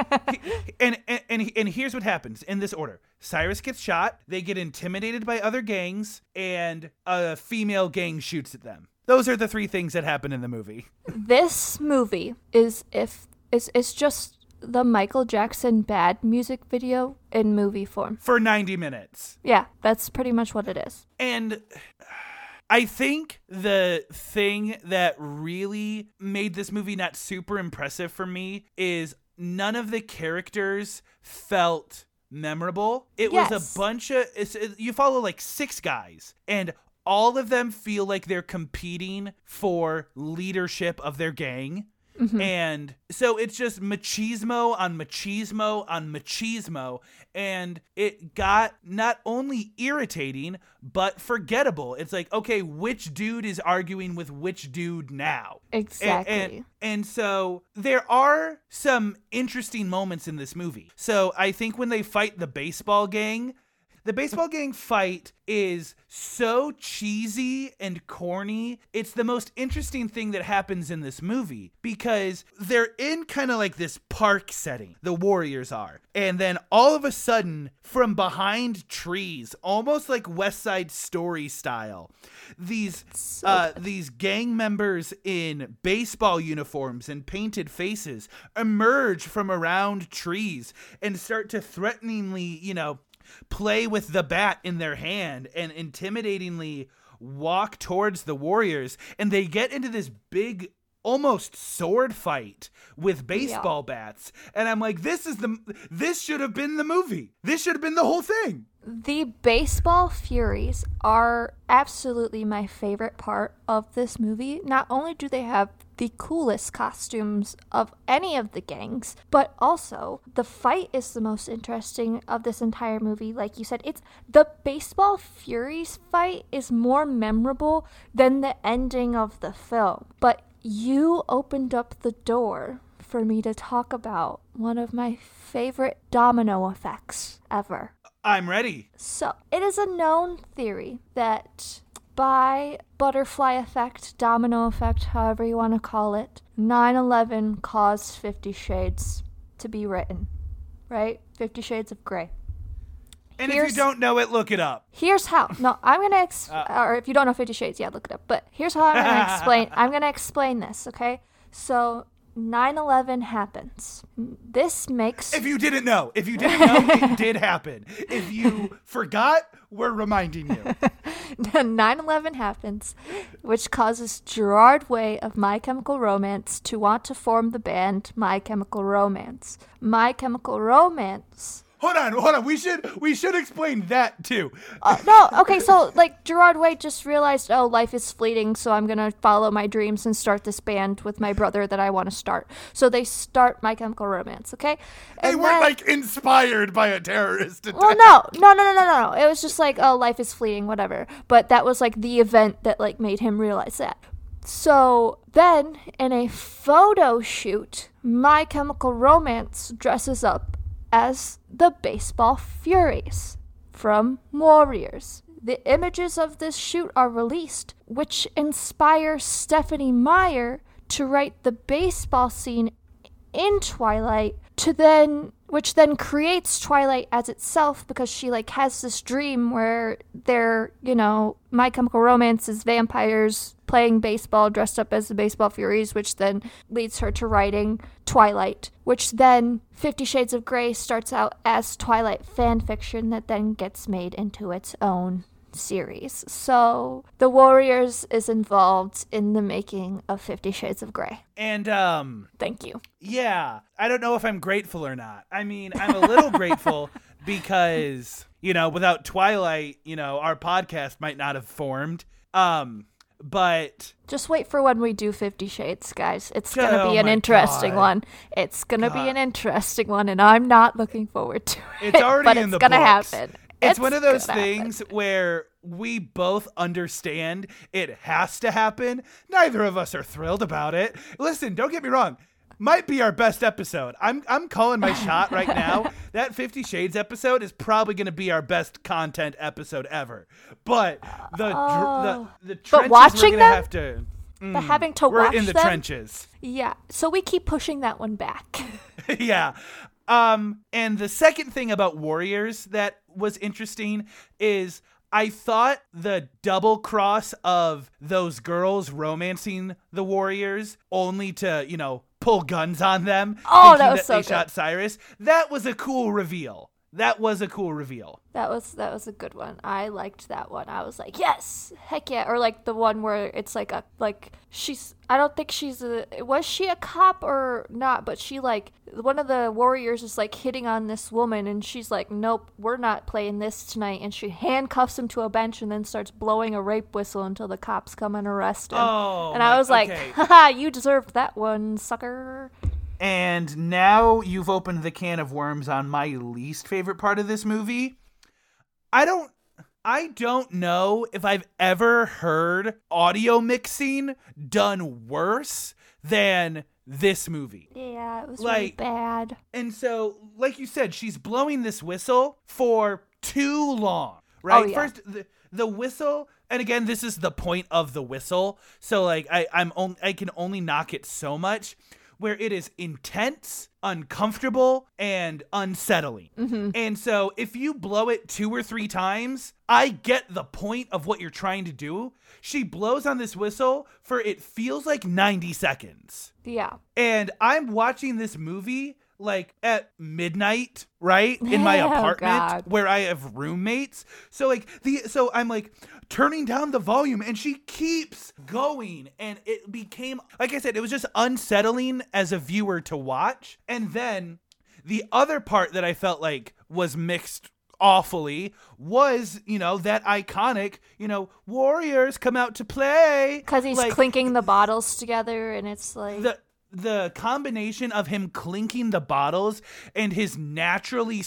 and, and and and here's what happens in this order. Cyrus gets shot, they get intimidated by other gangs and a female gang shoots at them. Those are the three things that happen in the movie.
This movie is if is it's just the Michael Jackson bad music video in movie form.
For 90 minutes.
Yeah, that's pretty much what it is.
And I think the thing that really made this movie not super impressive for me is none of the characters felt memorable. It was a bunch of it's, it- you follow like six guys and all of them feel like they're competing for leadership of their gang. Mm-hmm. And so it's just machismo on machismo on machismo. And it got not only irritating, but forgettable. It's like, okay, which dude is arguing with which dude now? And-
Exactly.
And, and, so there are some interesting moments in this movie. So I think when they fight the baseball gang, the baseball gang fight is so cheesy and corny. It's the most interesting thing that happens in this movie because they're in kind of like this park setting, the Warriors are. And then all of a sudden, from behind trees, almost like West Side Story style, these uh, these gang members in baseball uniforms and painted faces emerge from around trees and start to threateningly, you know, play with the bat in their hand and intimidatingly walk towards the warriors and they get into this big almost sword fight with baseball bats. And i'm like this is the this should have been the movie. This should have been the whole thing.
The baseball furies are absolutely my favorite part of this movie. Not only do they have the coolest costumes of any of the gangs, but also the fight is the most interesting of this entire movie. Like you said, it's the baseball furies fight is more memorable than the ending of the film. But you opened up the door for me to talk about one of my favorite domino effects ever.
i'm ready
So, it is a known theory that by butterfly effect, domino effect, however you want to call it, 9 11 caused Fifty Shades to be written. Right? Fifty Shades of Grey.
and if you don't know it look it up
Here's how. No, I'm going to, ex- uh. or if you don't know Fifty Shades, yeah, look it up. But here's how I'm going to explain. I'm going to explain this, okay? So, 9 11 happens. This makes.
if you didn't know if you didn't know it did happen if you forgot we're reminding you
9 11 happens, which causes Gerard Way of My Chemical Romance to want to form the band My Chemical Romance. My Chemical Romance.
Hold on hold on we should we should explain that too
Uh, no, okay, so like Gerard Way just realized, oh, life is fleeting, so I'm gonna follow my dreams and start this band with my brother that I want to start. So they start My Chemical Romance, okay?
they
And
weren't
then-
like inspired by a terrorist attack.
Well, no, no, no, no, no, no, no. It was just like, oh, life is fleeting, whatever. But that was like the event that like made him realize that. So then, in a photo shoot, My Chemical Romance dresses up as the Baseball Furies from Warriors. The images of this shoot are released, which inspire Stephenie Meyer to write the baseball scene in Twilight to then which then creates Twilight as itself because she like has this dream where they're, you know, My Chemical Romance is vampires playing baseball dressed up as the baseball furies, which then leads her to writing Twilight, which then Fifty Shades of Grey starts out as Twilight fan fiction that then gets made into its own series. So the Warriors is involved in the making of Fifty Shades of Grey.
And um
Thank you.
yeah, I don't know if I'm grateful or not. I mean, I'm a little grateful because, you know, without Twilight, you know, our podcast might not have formed. Um but
Just wait for when we do Fifty Shades, guys. It's gonna
Oh
be an interesting
God.
one. It's gonna be an interesting one, and I'm not looking forward to it.
It's already
but it's gonna
books.
happen.
It's, one of those
gonna happen.
things where we both understand it has to happen. Neither of us are thrilled about it. Listen, don't get me wrong. Might be our best episode. I'm I'm calling my shot right now. That 50 Shades episode is probably going to be our best content episode ever. But the the the trenches
watching
we're
them?
have to
But having to
we're
watch
in the
them,
trenches.
yeah. So we keep pushing that one back.
yeah. Um, and the second thing about Warriors that was interesting is I thought the double cross of those girls romancing the Warriors only to, you know, pull guns on them.
Oh, that was so
they
good.
shot Cyrus. That was a cool reveal. That was a cool reveal.
That was that was a good one. I liked that one. I was like, yes, heck yeah. Or like the one where it's like a like she's. I don't think she's a. Was she a cop or not? But she like one of the warriors is like hitting on this woman, and she's like, nope, we're not playing this tonight. And she handcuffs him to a bench and then starts blowing a rape whistle until the cops come and arrest him.
Oh,
and
my-
I was like,
okay.
haha, you deserved that one, sucker.
And now you've opened the can of worms on my least favorite part of this movie. I don't I don't know if I've ever heard audio mixing done worse than this movie.
Yeah, it was really
Like-
bad.
And so, like you said, she's blowing this whistle for too long, right?
Oh, yeah.
First, the, the whistle, and again, this is the point of the whistle. So, like, I, I'm on, I can only knock it so much, where it is intense, uncomfortable, and unsettling.
Mm-hmm.
And so, if you blow it two or three times, I get the point of what you're trying to do. She blows on this whistle for it feels like 90 seconds
Yeah.
and I'm watching this movie like at midnight, right? In my
Oh,
apartment
God.
where I have roommates. So like the so I'm like turning down the volume and she keeps going and it became like I said it was just unsettling as a viewer to watch. And then the other part that I felt like was mixed awfully was, you know, that iconic, you know, warriors come out to play
Because he's
Like,
clinking the bottles together, and it's like.
the the combination of him clinking the bottles and his naturally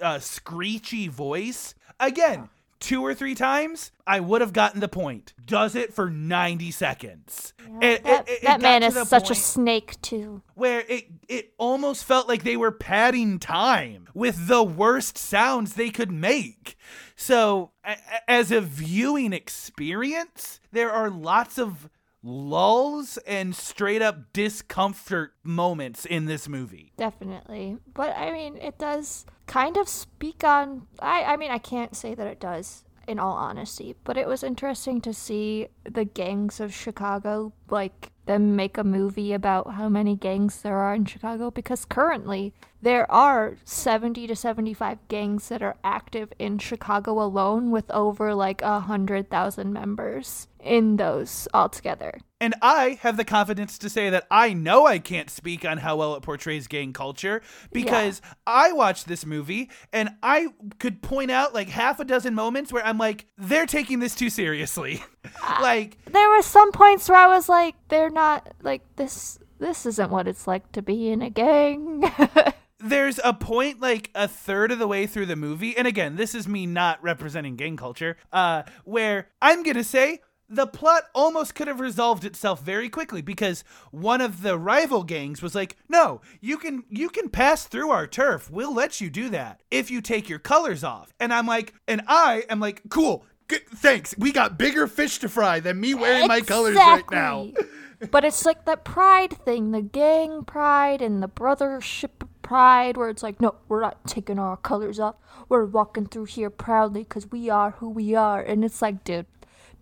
uh, screechy voice again two or three times i would have gotten the point. Does it for 90 seconds. It-
that
it- it
that man is such a snake too.
where it it almost felt like they were padding time with the worst sounds they could make. So a- as a viewing experience there are lots of lulls and straight up discomfort moments in this movie
Definitely. But I mean, it does kind of speak on. I, I mean, I can't say that it does, in all honesty, but it was interesting to see the gangs of Chicago, like, them make a movie about how many gangs there are in Chicago because currently there are 70 to 75 gangs that are active in Chicago alone with over like a hundred thousand members in those altogether.
And I have the confidence to say that I know I can't speak on how well it portrays gang culture because I watched this movie and I could point out like half a dozen moments where I'm like, they're taking this too seriously. like,
there were some points where I was like, they're not like this. This isn't what it's like to be in a gang.
there's a point like a third of the way through the movie, and again, this is me not representing gang culture, uh, where I'm gonna say the plot almost could have resolved itself very quickly because one of the rival gangs was like, "No, you can you can pass through our turf. We'll let you do that if you take your colors off." And I'm like, and I am like, "Cool, thanks. We got bigger fish to fry than me wearing my colors right now."
Exactly. but it's like that pride thing, the gang pride and the brothership pride, where it's like, no, we're not taking our colors off. We're walking through here proudly because we are who we are. And it's like, dude,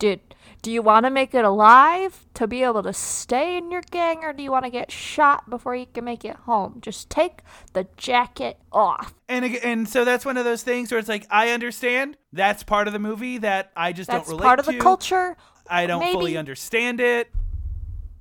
did do you want to make it alive to be able to stay in your gang or do you want to get shot before you can make it home? Just take the jacket off.
And and so that's one of those things where it's like I understand that's part of the movie that I just
That's
don't relate That's
part of
to.
the culture.
I don't fully understand it.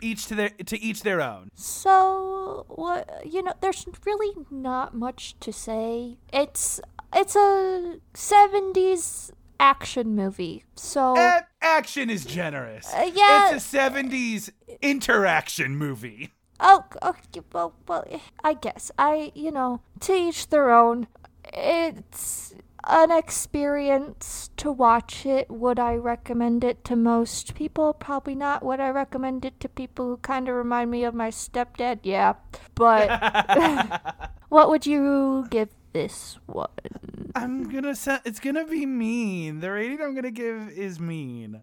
Each to their to each their own.
So what you know, there's really not much to say. It's it's a 70s action movie. So
A- action is generous.
Uh, yeah.
It's a 70s interaction movie.
Oh, okay, well, well, I guess I, you know, to each their own. It's an experience to watch it. Would I recommend it to most people? Probably not. Would I recommend it to people who kind of remind me of my stepdad? Yeah, but what would you give this one?
I'm gonna say it's gonna be mean. The rating I'm gonna give is mean,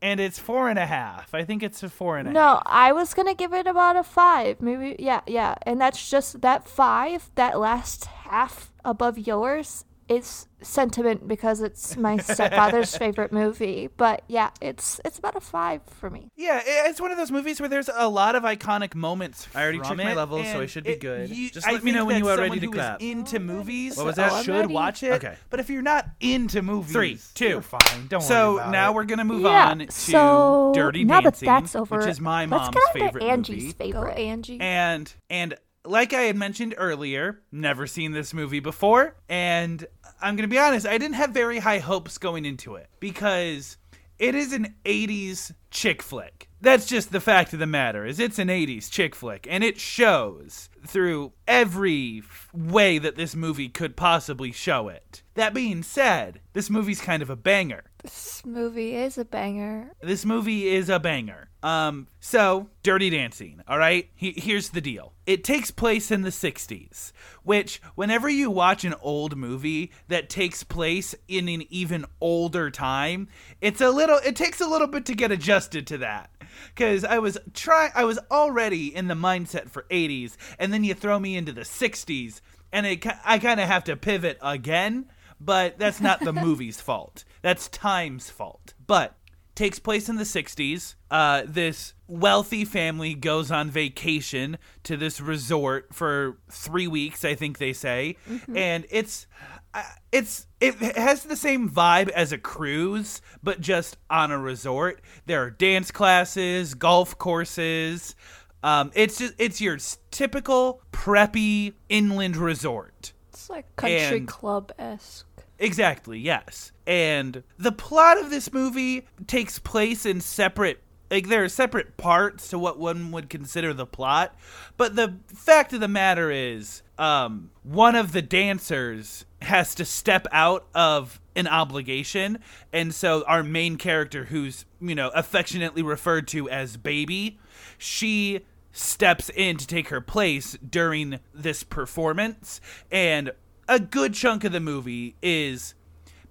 and it's four and a half. I think it's a four and a half.
No, I was gonna give it about a five. Maybe, yeah, yeah. And that's just that five, that last half above yours is sentiment because it's my stepfather's favorite movie. But yeah, it's it's about a five for me.
Yeah, it's one of those movies where there's a lot of iconic moments.
I already
from
checked my
it,
levels, so I should be
it-
good.
you-
Just
I
let me know when you are
someone
ready to
who is
clap.
Into movies,
What was that? Oh, I'm
Should
ready.
watch it.
Okay.
but if you're not into movies,
Three, two.
you're fine. Don't
So
worry about
now
it.
we're gonna move
yeah.
on to
so
Dirty
now
Dancing,
that that's over,
which is my
let's
mom's
get on to
favorite
Angie's
movie.
favorite.
Angie.
and and like I had mentioned earlier, never seen this movie before, and I'm gonna be honest, I didn't have very high hopes going into it because it is an 80s chick flick. That's just the fact of the matter. Is it's an 80s chick flick, and it shows through every way that this movie could possibly show it. That being said, this movie's kind of a banger.
This movie is a banger.
This movie is a banger. Um, so Dirty Dancing. All right. He- here's the deal. It takes place in the '60s, which, whenever you watch an old movie that takes place in an even older time, it's a little. It takes a little bit to get adjusted to that. Because I was try, I was already in the mindset for '80s, and then you throw me into the '60s, and it, I kind of have to pivot again. But that's not the movie's fault. That's time's fault. But takes place in the 60s. Uh, this wealthy family goes on vacation to this resort for three weeks, I think they say, and it's. uh, It's it has the same vibe as a cruise, but just on a resort. There are dance classes, golf courses. Um, it's just it's your typical preppy inland resort.
It's like country club esque.
Exactly, yes. And the plot of this movie takes place in separate like there are separate parts to what one would consider the plot, but the fact of the matter is um one of the dancers has to step out of an obligation and so our main character who's, you know, affectionately referred to as baby, she steps in to take her place during this performance and a good chunk of the movie is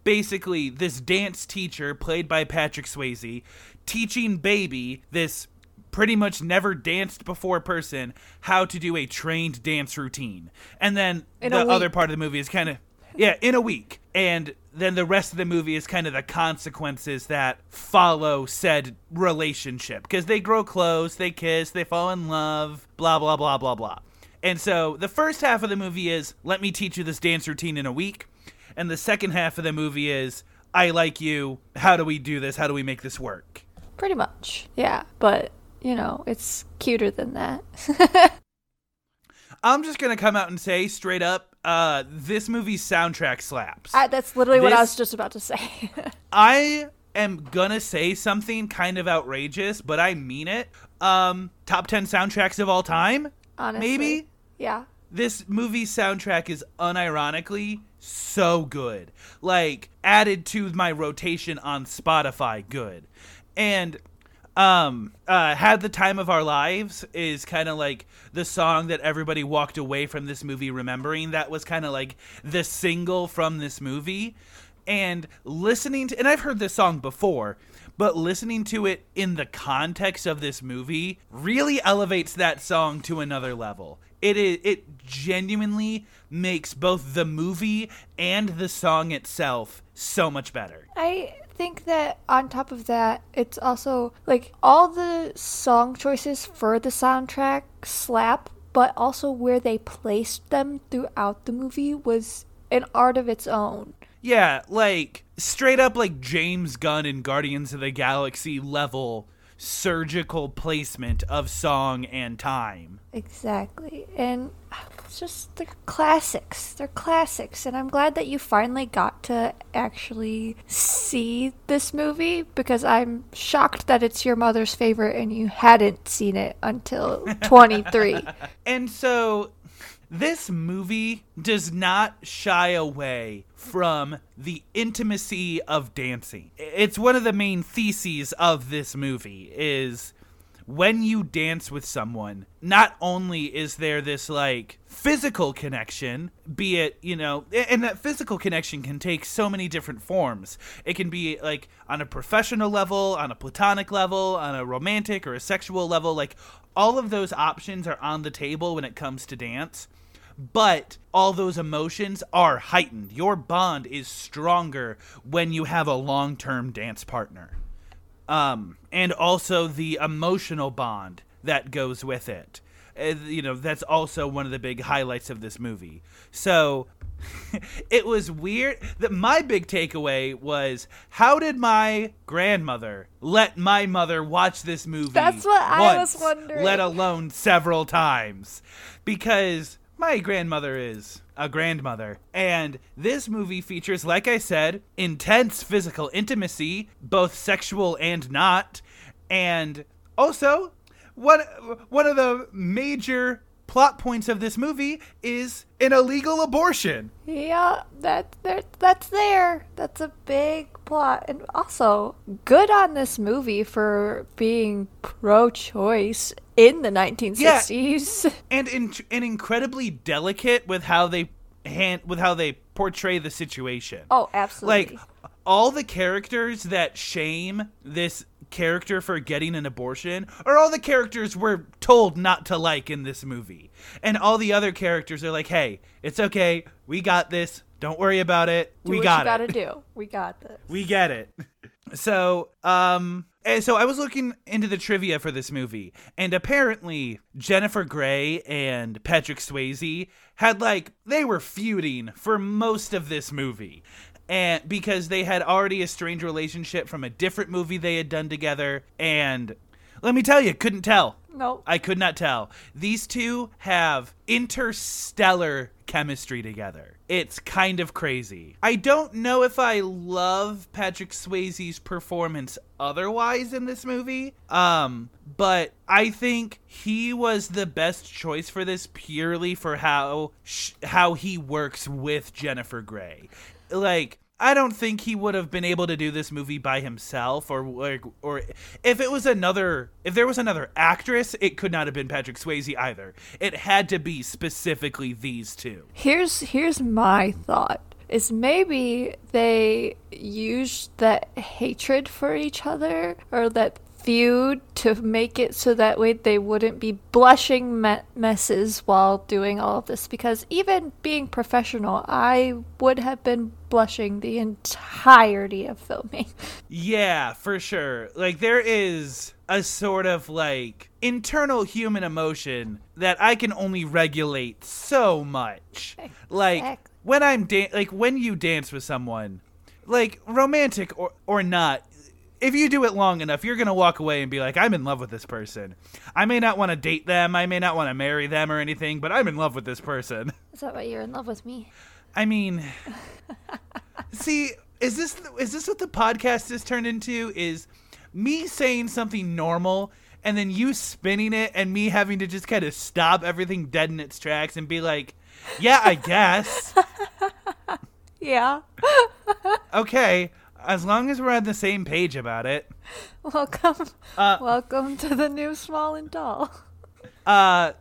basically this dance teacher played by Patrick Swayze teaching baby this pretty much never danced before person how to do a trained dance routine. And then
In
the other part of the movie is kind of yeah in a week. And then the rest of the movie is kind of the consequences that follow said relationship. Because they grow close they kiss they fall in love blah blah blah blah blah and so the first half of the movie is let me teach you this dance routine in a week. And the second half of the movie is I like you. How do we do this? How do we make this work?
Pretty much. Yeah. But, you know, it's cuter than that.
I'm just going to come out and say straight up uh, this movie's soundtrack slaps.
I, that's literally what I was just about to say.
I am gonna say something kind of outrageous, but I mean it. Um, top ten soundtracks of all time.
Honestly.
Maybe
Yeah.
this movie soundtrack is unironically so good. Like added to my rotation on Spotify, good. And um uh had the time of our lives is kind of like the song that everybody walked away from this movie remembering that was kind of like the single from this movie And listening to, and I've heard this song before, but listening to it in the context of this movie really elevates that song to another level. It is it genuinely makes both the movie and the song itself so much better.
I think that on top of that, it's also like all the song choices for the soundtrack slap, but also where they placed them throughout the movie was an art of its own.
Yeah, like straight up like James Gunn in Guardians of the Galaxy level surgical placement of song and time.
Exactly. And ah, it's just they're classics. They're classics. And I'm glad that you finally got to actually see this movie because I'm shocked that it's your mother's favorite and you hadn't seen it until 23.
And so this movie does not shy away from the intimacy of dancing. It's one of the main theses of this movie is when you dance with someone, not only is there this like physical connection, be it, you know, and that physical connection can take so many different forms. It can be like on a professional level, on a platonic level, on a romantic or a sexual level. Like all of those options are on the table when it comes to dance but all those emotions are heightened. Your bond is stronger when you have a long term dance partner. Um, and also the emotional bond that goes with it. Uh, you know, that's also one of the big highlights of this movie. So it was weird that my big takeaway was how did my grandmother let my mother watch this movie
That's what I was wondering.
let alone several times because my grandmother is a grandmother. And this movie features, like I said, intense physical intimacy, both sexual and not. And also, one, one of the major plot points of this movie is an illegal abortion.
Yeah, that there that's there. That's a big plot. And also, good on this movie for being pro-choice in the 1960s.
and in, and incredibly delicate with how they hand with how they portray the situation.
Oh, absolutely.
Like all the characters that shame this character for getting an abortion are all the characters we're told not to like in this movie. And all the other characters are like, "Hey, it's okay. We got this. Don't worry about it.
do
we
what
got
you gotta
it.
do. We got this.
We get it." So, um, and so I was looking into the trivia for this movie, and apparently Jennifer Grey and Patrick Swayze had like they were feuding for most of this movie. And because they had already a strange relationship from a different movie they had done together, and let me tell you, couldn't tell.
Nope.
I could not tell. These two have interstellar chemistry together. It's kind of crazy. I don't know if I love Patrick Swayze's performance otherwise in this movie. Um, but I think he was the best choice for this purely for how sh- how he works with Jennifer Grey. Like I don't think he would have been able to do this movie by himself, or like, or if it was another, if there was another actress, it could not have been Patrick Swayze either. It had to be specifically these two.
Here's here's my thought. Is maybe they used that hatred for each other or that feud to make it so that way they wouldn't be blushing me- messes while doing all of this because even being professional I would have been blushing the entirety of filming.
Yeah, for sure. Like there is a sort of like internal human emotion that I can only regulate so much. Like when I'm dan- like when you dance with someone, like romantic or or not, if you do it long enough, you're gonna walk away and be like, I'm in love with this person. I may not want to date them, I may not want to marry them or anything, but I'm in love with this person.
Is that why you're in love with me?
I mean, see, is this is this what the podcast has turned into? Is me saying something normal and then you spinning it and me having to just kind of stop everything dead in its tracks and be like, "Yeah, I guess."
Yeah.
okay, as long as we're on the same page about it.
Welcome.
Uh,
Welcome to the new small and tall.
Uh,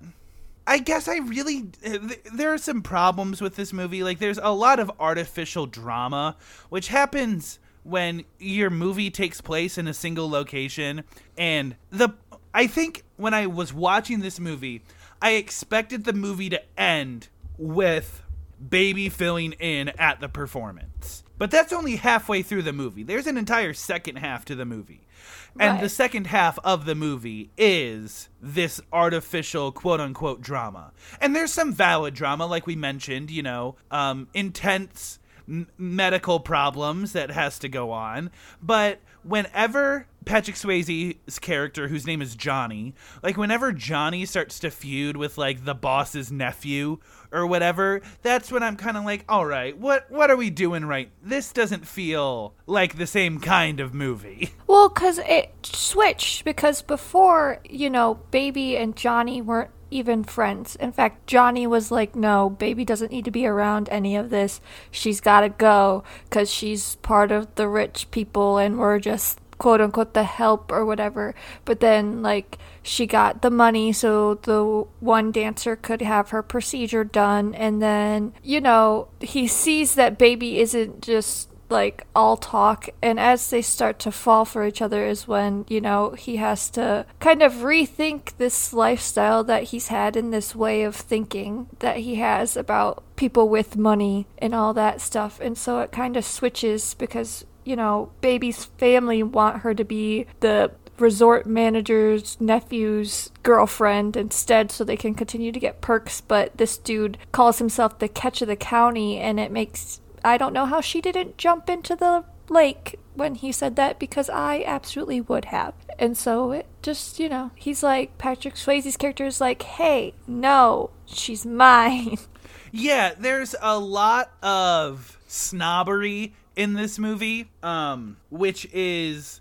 I guess I really th- there are some problems with this movie. Like there's a lot of artificial drama which happens when your movie takes place in a single location and the I think when I was watching this movie, I expected the movie to end with baby filling in at the performance. But that's only halfway through the movie. There's an entire second half to the movie. And the second half of the movie is this artificial quote unquote drama. And there's some valid drama, like we mentioned, you know, um, intense m- medical problems that has to go on. But whenever Patrick Swayze's character, whose name is Johnny, like whenever Johnny starts to feud with like the boss's nephew or whatever, that's when I'm kind of like, all right, what what are we doing right? This doesn't feel like the same kind of movie.
Well, because it switched. Because before, you know, Baby and Johnny weren't even friends. In fact, Johnny was like, no, Baby doesn't need to be around any of this. She's got to go because she's part of the rich people and we're just quote unquote the help or whatever. But then, like, she got the money so the one dancer could have her procedure done. And then, you know, he sees that Baby isn't just like all talk. And as they start to fall for each other is when you know he has to kind of rethink this lifestyle that he's had in this way of thinking that he has about people with money and all that stuff. And so it kind of switches because you know baby's family want her to be the resort manager's nephew's girlfriend instead so they can continue to get perks. But this dude calls himself the catch of the county and it makes I don't know how she didn't jump into the lake when he said that because I absolutely would have. And so it just, you know, he's like, Patrick Swayze's character is like, hey, no, she's mine.
Yeah, there's a lot of snobbery in this movie, um, which is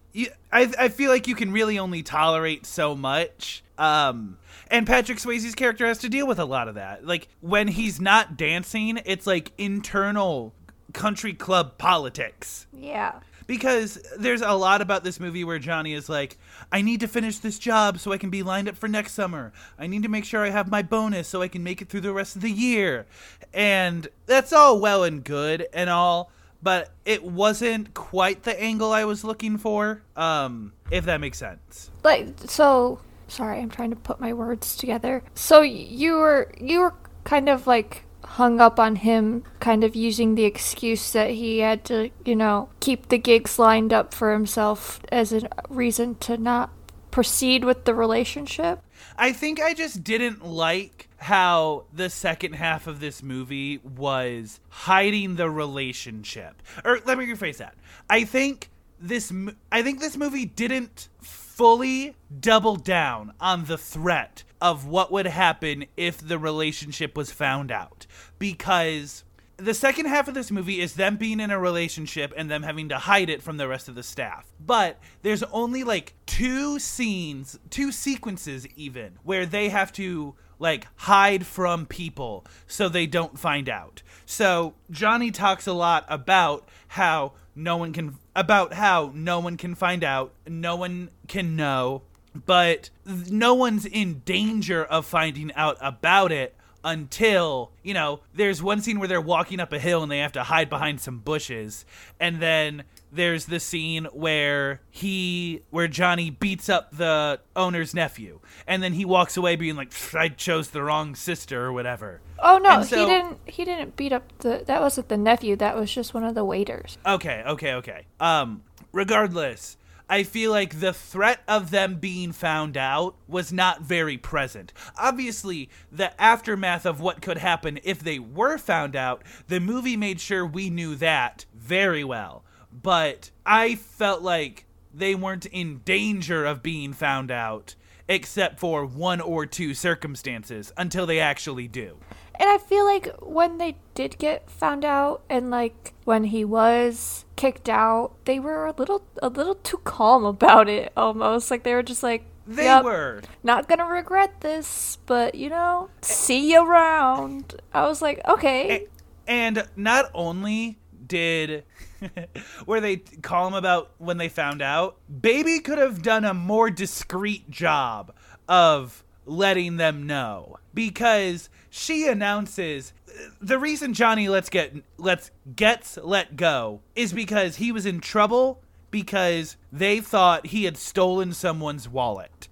I I feel like you can really only tolerate so much. Um, and Patrick Swayze's character has to deal with a lot of that. Like when he's not dancing, it's like internal country club politics
yeah.
because there's a lot about this movie where Johnny is like, I need to finish this job so I can be lined up for next summer. I need to make sure I have my bonus so I can make it through the rest of the year. And that's all well and good and all, but it wasn't quite the angle I was looking for. Um, if that makes sense.
Like, so, sorry, I'm trying to put my words together. So you were, you were kind of like hung up on him kind of using the excuse that he had to, you know, keep the gigs lined up for himself as a reason to not proceed with the relationship.
I think I just didn't like how the second half of this movie was hiding the relationship. Or let me rephrase that. I think this I think this movie didn't fully double down on the threat of what would happen if the relationship was found out because the second half of this movie is them being in a relationship and them having to hide it from the rest of the staff. But there's only like two scenes, two sequences even, where they have to like hide from people so they don't find out. So Johnny talks a lot about how no one can about how no one can find out, no one can know, but no one's in danger of finding out about it until you know there's one scene where they're walking up a hill and they have to hide behind some bushes and then there's the scene where he where johnny beats up the owner's nephew and then he walks away being like i chose the wrong sister or whatever
Oh no,
so-
he didn't. He didn't beat up the. That wasn't the nephew. That was just one of the waiters.
Okay, okay, okay. Um, regardless, I feel like the threat of them being found out was not very present. Obviously, the aftermath of what could happen if they were found out, the movie made sure we knew that very well. But I felt like they weren't in danger of being found out, except for one or two circumstances, until they actually do.
And I feel like when they did get found out, and like when he was kicked out, they were a little a little too calm about it. Almost like they were just like,
They
"Yep,
were.
not gonna regret this, but you know, see you around." I was like, okay,
And not only did where they call him about when they found out, Baby could have done a more discreet job of letting them know because she announces the reason Johnny let's get let's gets let go is because he was in trouble because they thought he had stolen someone's wallet.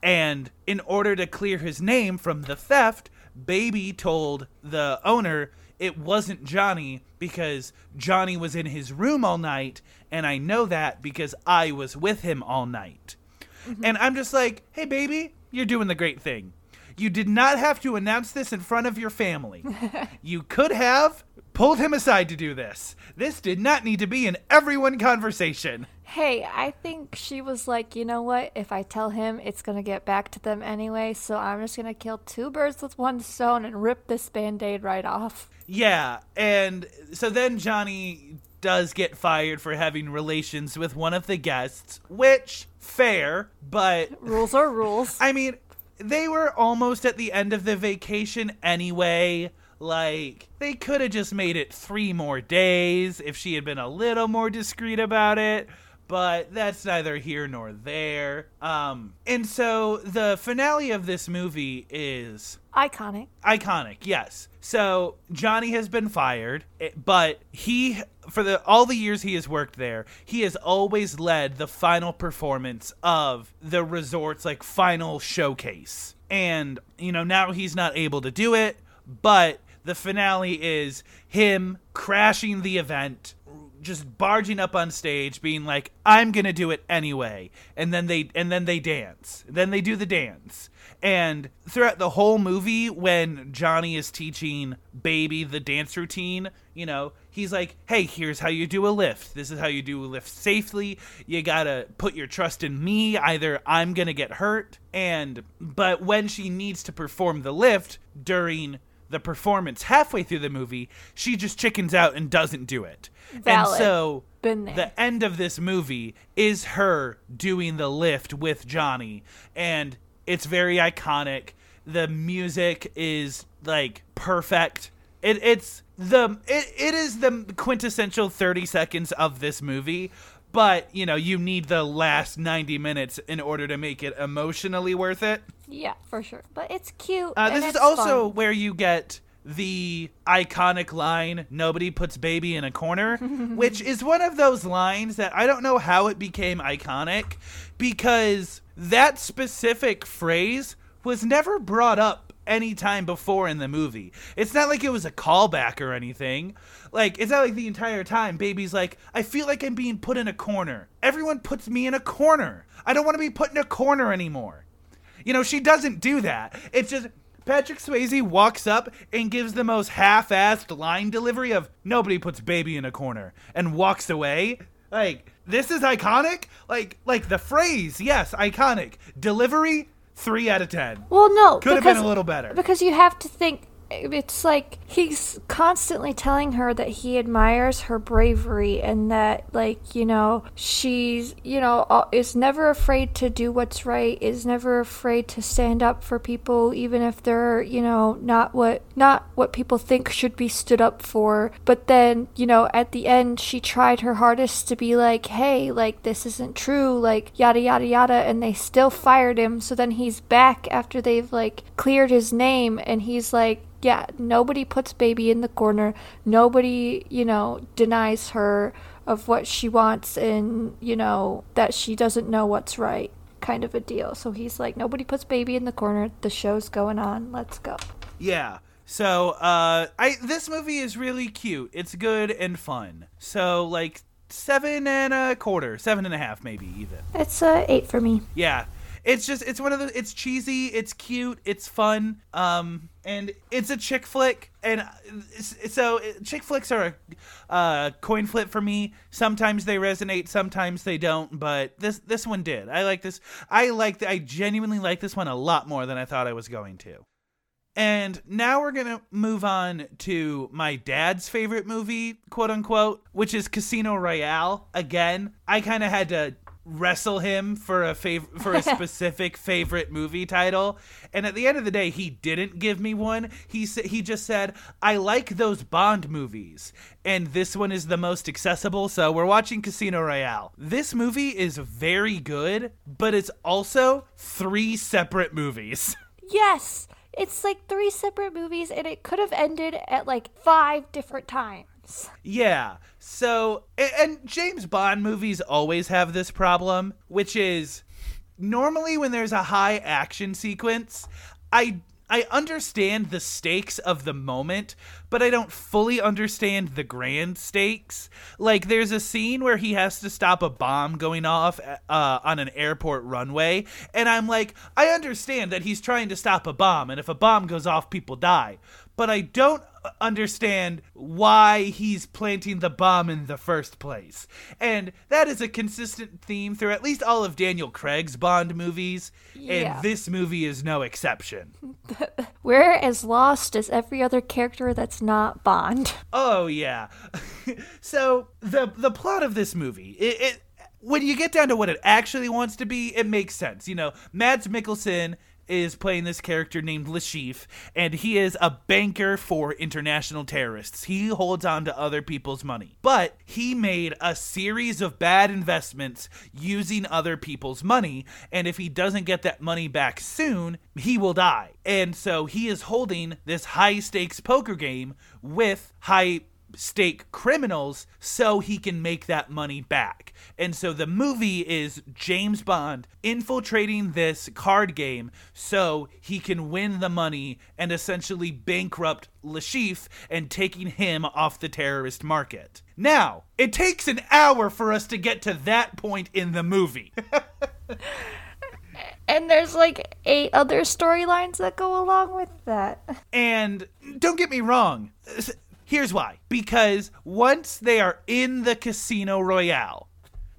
And in order to clear his name from the theft, Baby told the owner it wasn't Johnny because Johnny was in his room all night, and I know that because I was with him all night. Mm-hmm. And I'm just like, hey, baby, you're doing the great thing. You did not have to announce this in front of your family. you could have pulled him aside to do this. This did not need to be an everyone conversation.
Hey, I think she was like, you know what? If I tell him, it's gonna get back to them anyway, so I'm just gonna kill two birds with one stone and rip this band aid right off.
Yeah, and so then Johnny does get fired for having relations with one of the guests, which fair, but
Rules are rules.
I mean, they were almost at the end of the vacation anyway. Like, they could have just made it three more days if she had been a little more discreet about it, but that's neither here nor there. Um, and so the finale of this movie is
Iconic.
iconic yes so johnny has been fired eh, but he for the all the years he has worked there he has always led the final performance of the resort's like final showcase. And you know now he's not able to do it but the finale is him crashing the event just barging up on stage being like i'm gonna do it anyway. And then they and then they dance. Then they do the dance. And throughout the whole movie when johnny is teaching baby the dance routine you know he's like hey here's how you do a lift this is how you do a lift safely you gotta put your trust in me either i'm gonna get hurt and but when she needs to perform the lift during the performance halfway through the movie she just chickens out and doesn't do it
Valid. and so
the end of this movie is her doing the lift with Johnny, and it's very iconic. The music is like perfect. It, it's the it, it is the quintessential 30 seconds of this movie but you know you need the last 90 minutes in order to make it emotionally worth it
Yeah, for sure. But it's cute.
uh, this is also
fun.
where you get the iconic line nobody puts baby in a corner which is one of those lines that i don't know how it became iconic because that specific phrase was never brought up any time before in the movie it's not like it was a callback or anything like it's not like the entire time baby's like i feel like i'm being put in a corner everyone puts me in a corner i don't want to be put in a corner anymore you know, she doesn't do that. It's just Patrick Swayze walks up and gives the most half-assed line delivery of "Nobody puts baby in a corner" and walks away. Like this is iconic. Like like the phrase, yes, iconic. Delivery, three out of ten.
Well, no,
Could have been a little better.
Because you have to think it's like he's constantly telling her that he admires her bravery and that like you know she's you know is never afraid to do what's right is never afraid to stand up for people even if they're you know not what not what people think should be stood up for. But then you know at the end she tried her hardest to be like hey like this isn't true like yada yada yada and they still fired him. So then he's back after they've like cleared his name and he's like yeah, nobody puts baby in the corner. Nobody, you know, denies her of what she wants and, you know, that she doesn't know what's right kind of a deal. So he's like, nobody puts baby in the corner. The show's going on. Let's go.
Yeah. So, uh, I this movie is really cute. It's good and fun. So, like seven and a quarter, seven and a half, maybe even.
It's a eight for me.
Yeah. It's just it's one of the it's cheesy, it's cute, it's fun, um, and it's a chick flick. And uh, so uh, chick flicks are a uh, coin flip for me. Sometimes they resonate, sometimes they don't. But this this one did. I like this. I like. I genuinely like this one a lot more than I thought I was going to. And now we're to move on to my dad's favorite movie, quote unquote, which is Casino Royale. Again, I kind of had to wrestle him for a fav- for a specific favorite movie title. And at the end of the day, he didn't give me one. He sa- he just said, "I like those Bond movies." And this one is the most accessible, so we're watching Casino Royale. This movie is very good, but it's also three separate movies.
Yes.
it's like three separate movies and it could have ended at like five different times.
Yeah. So, a- and James Bond movies always have this problem, which is normally when there's a high action sequence, I I understand the stakes of the moment, but I don't fully understand the grand stakes. Like there's a scene where he has to stop a bomb going off uh, on an airport runway, and I'm like, I understand that he's trying to stop a bomb, and if a bomb goes off, people die. But I don't understand why he's planting the bomb in the first place. And that is a consistent theme through at least all of Daniel Craig's Bond movies,
Yeah.
and this movie is no exception.
We're as lost as every other character that's not Bond.
Oh yeah. so the the plot of this movie, it, it when you get down to what it actually wants to be, it makes sense. You know, Mads Mikkelsen is playing this character named Le Chiffre, and he is a banker for international terrorists. He holds on to other people's money. But he made a series of bad investments using other people's money, and if he doesn't get that money back soon, he will die. And so he is holding this high stakes poker game with high stake criminals so he can make that money back. And so the movie is James Bond infiltrating this card game so he can win the money and essentially bankrupt Le Chiffre and taking him off the terrorist market. Now, it takes an hour for us to get to that point in the movie.
And there's like eight other storylines that go along with that.
And don't get me wrong, here's why. Because once they are in the Casino Royale,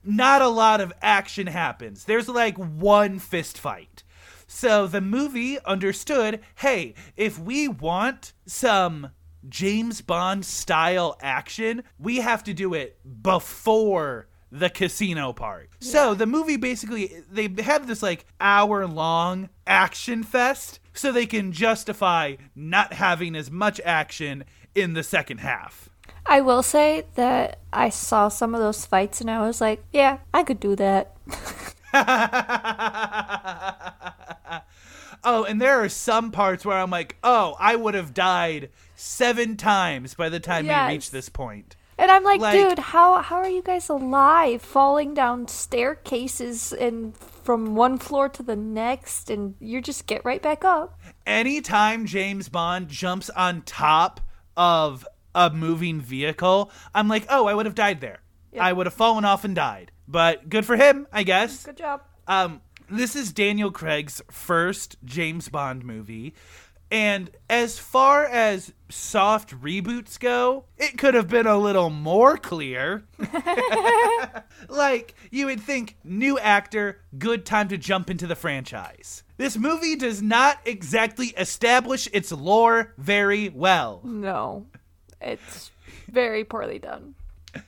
not a lot of action happens. There's like one fist fight. So the movie understood hey, if we want some James Bond style action, we have to do it before the casino part. So the movie basically they have this like hour long action fest so they can justify not having as much action in the second half.
I will say that I saw some of those fights and I was like, yeah, I could do that.
oh, and there are some parts where I'm like, "Oh, I would have died 7 times by the time
Yes.
we reach this point."
And I'm like,
Like-
dude, how how are you guys alive falling down staircases and from one floor to the next and you just get right back up?
anytime James Bond jumps on top of a moving vehicle, I'm like, oh, I would have died there. I would have fallen off and died. But good for him, I guess.
Good job.
Um, this is Daniel Craig's first James Bond movie. And as far as soft reboots go, it could have been a little more clear. like, you would think new actor, good time to jump into the franchise. This movie does not exactly establish its lore very well.
No. It's very poorly done.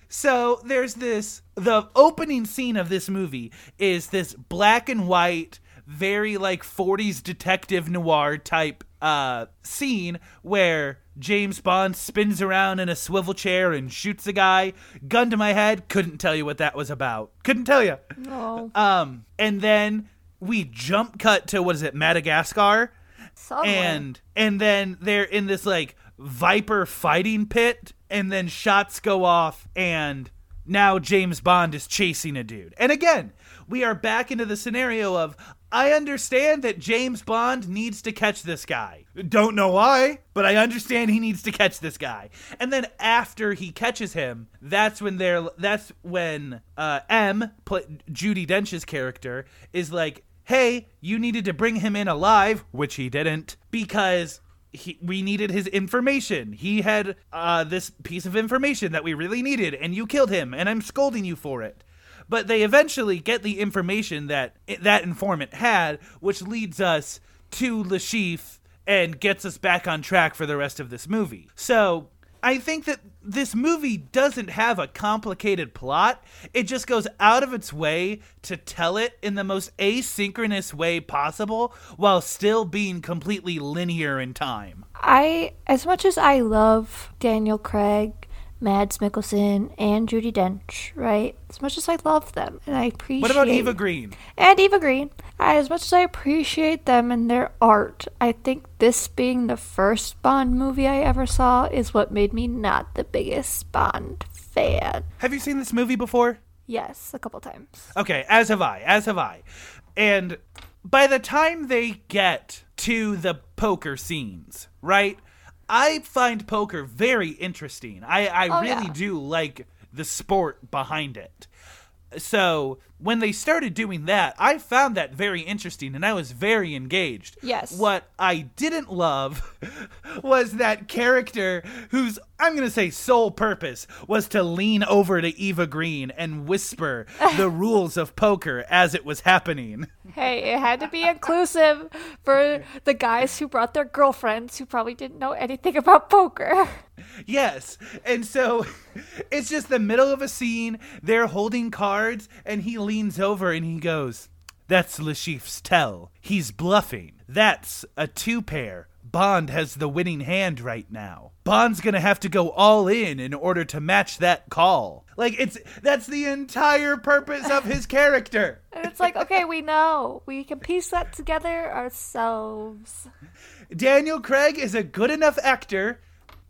So there's this the opening scene of this movie is this black and white, very like 40s detective noir type uh scene where James Bond spins around in a swivel chair and shoots a guy. Gun to my head, couldn't tell you what that was about. Couldn't tell you.
No.
Um and then we jump cut to what is it, Madagascar?
Somewhere.
and and then they're in this like viper fighting pit and then shots go off and now James Bond is chasing a dude. And again, we are back into the scenario of I understand that James Bond needs to catch this guy. Don't know why, but I understand he needs to catch this guy. And then after he catches him, that's when they're that's when uh M, Judi Dench's character is like, "Hey, you needed to bring him in alive," which he didn't because he, we needed his information. He had uh, this piece of information that we really needed, and you killed him, and I'm scolding you for it. But they eventually get the information that that informant had, which leads us to Le Chiffre and gets us back on track for the rest of this movie. So I think that this movie doesn't have a complicated plot. It just goes out of its way to tell it in the most asynchronous way possible while still being completely linear in time.
I, as much as I love Daniel Craig,
Mads Mikkelsen and Judi Dench, right? As much as I love them and I appreciate
What about Eva Green?
and Eva Green, as much as I appreciate them and their art, I think this being the first Bond movie I ever saw is what made me not the biggest Bond fan.
Have you seen this movie before?
Yes, a couple times.
Okay, as have I, as have I. And by the time they get to the poker scenes, right? I find poker very interesting. I, I
Oh,
really
yeah.
do like the sport behind it. So when they started doing that, I found that very interesting and I was very engaged.
Yes.
What I didn't love was that character whose, I'm going to say, sole purpose was to lean over to Eva Green and whisper the rules of poker as it was happening.
Hey, it had to be inclusive for the guys who brought their girlfriends who probably didn't know anything about poker.
Yes. And so it's just the middle of a scene. They're holding cards, and he leans over and he goes, That's Le Chiffre's tell. He's bluffing. That's a two pair. Bond has the winning hand right now. Bond's gonna have to go all in in order to match that call. Like it's that's the entire purpose of his character.
And it's like, okay, we know. We can piece that together ourselves.
Daniel Craig is a good enough actor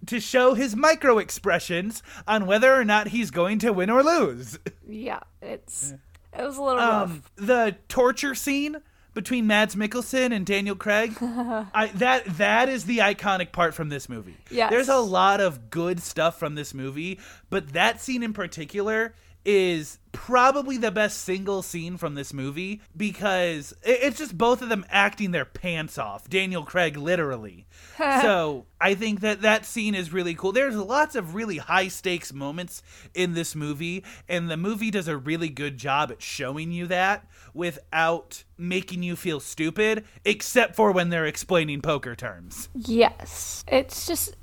to show his micro expressions on whether or not he's going to win or lose.
Yeah, it's it was a little rough.
um, the torture scene between Mads Mikkelsen and Daniel Craig, I, that that is the iconic part from this movie.
Yes.
There's a lot of good stuff from this movie, but that scene in particular is probably the best single scene from this movie because it's just both of them acting their pants off. Daniel Craig literally. so I think that that scene is really cool. There's lots of really high stakes moments in this movie, and the movie does a really good job at showing you that without making you feel stupid, except for when they're explaining poker terms.
Yes. It's just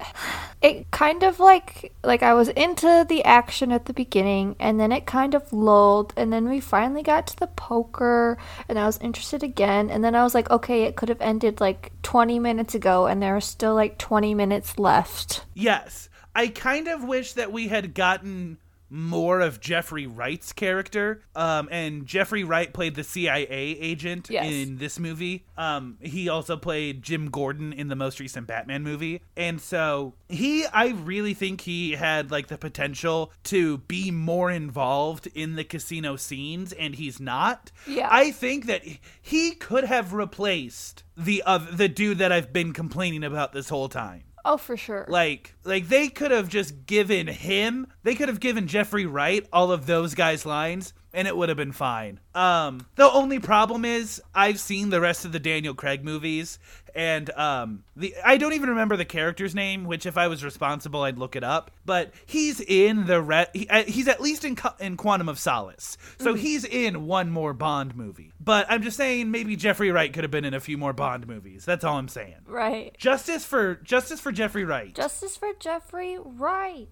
it kind of like like I was into the action at the beginning and then it kind of lulled and then we finally got to the poker and I was interested again and then I was like okay it could have ended like 20 minutes ago and there are still like 20 minutes left.
Yes. I kind of wish that we had gotten more of Jeffrey Wright's character. Um, and Jeffrey Wright played the CIA agent
Yes.
in this movie. Um, he also played Jim Gordon in the most recent Batman movie. And so he, I really think he had like the potential to be more involved in the casino scenes, and he's not.
Yeah.
I think that he could have replaced the uh, the dude that I've been complaining about this whole time.
Oh, for sure.
Like, like they could have just given him, they could have given Jeffrey Wright all of those guys' lines, and it would have been fine. Um, the only problem is I've seen the rest of the Daniel Craig movies, and um, the I don't even remember the character's name. Which, if I was responsible, I'd look it up. But he's in the re- he, uh, he's at least in in Quantum of Solace, so he's in one more Bond movie. But I'm just saying, maybe Jeffrey Wright could have been in a few more Bond movies. That's all I'm saying.
right.
Justice for justice for Jeffrey Wright.
Justice for Jeffrey Wright.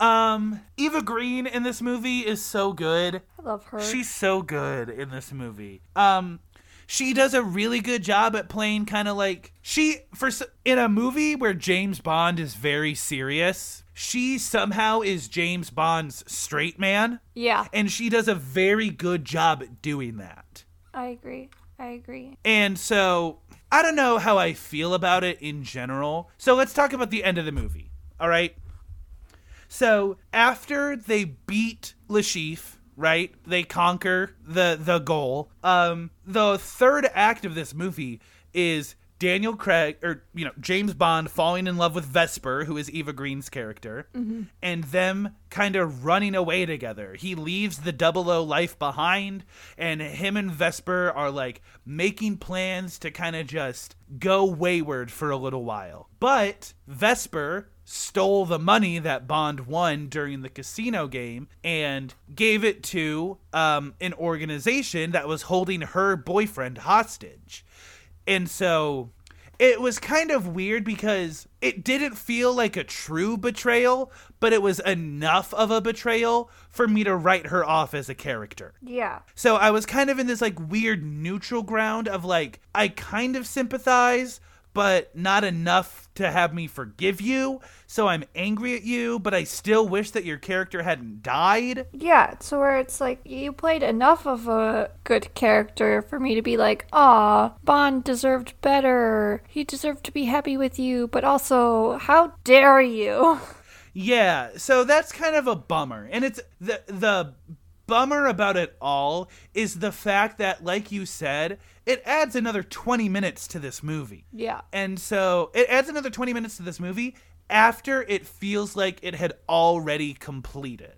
Um, Eva Green in this movie is so good.
I love her.
She's so good in this movie. Um, she does a really good job at playing kind of like she for in a movie where James Bond is very serious. She somehow is James Bond's straight man,
yeah,
and she does a very good job at doing that.
I agree. I agree.
And so I don't know how I feel about it in general. So let's talk about the end of the movie. All right. So after they beat Le Chiffre, right? They conquer the the goal. Um, the third act of this movie is Daniel Craig or you know James Bond falling in love with Vesper, who is Eva Green's character, and them kind of running away together. He leaves the double O life behind, and him and Vesper are like making plans to kind of just go wayward for a little while. But Vesper stole the money that Bond won during the casino game and gave it to um, an organization that was holding her boyfriend hostage. And so it was kind of weird because it didn't feel like a true betrayal, but it was enough of a betrayal for me to write her off as a character.
Yeah.
So I was kind of in this like weird neutral ground of like I kind of sympathize, but not enough to have me forgive you. So I'm angry at you, but I still wish that your character hadn't died.
Yeah, so where it's like you played enough of a good character for me to be like, "Ah, Bond deserved better. He deserved to be happy with you, but also, how dare you?"
Yeah, so that's kind of a bummer. And it's the the bummer about it all is the fact that like you said, it adds another 20 minutes to this movie.
Yeah.
And so it adds another 20 minutes to this movie after it feels like it had already completed.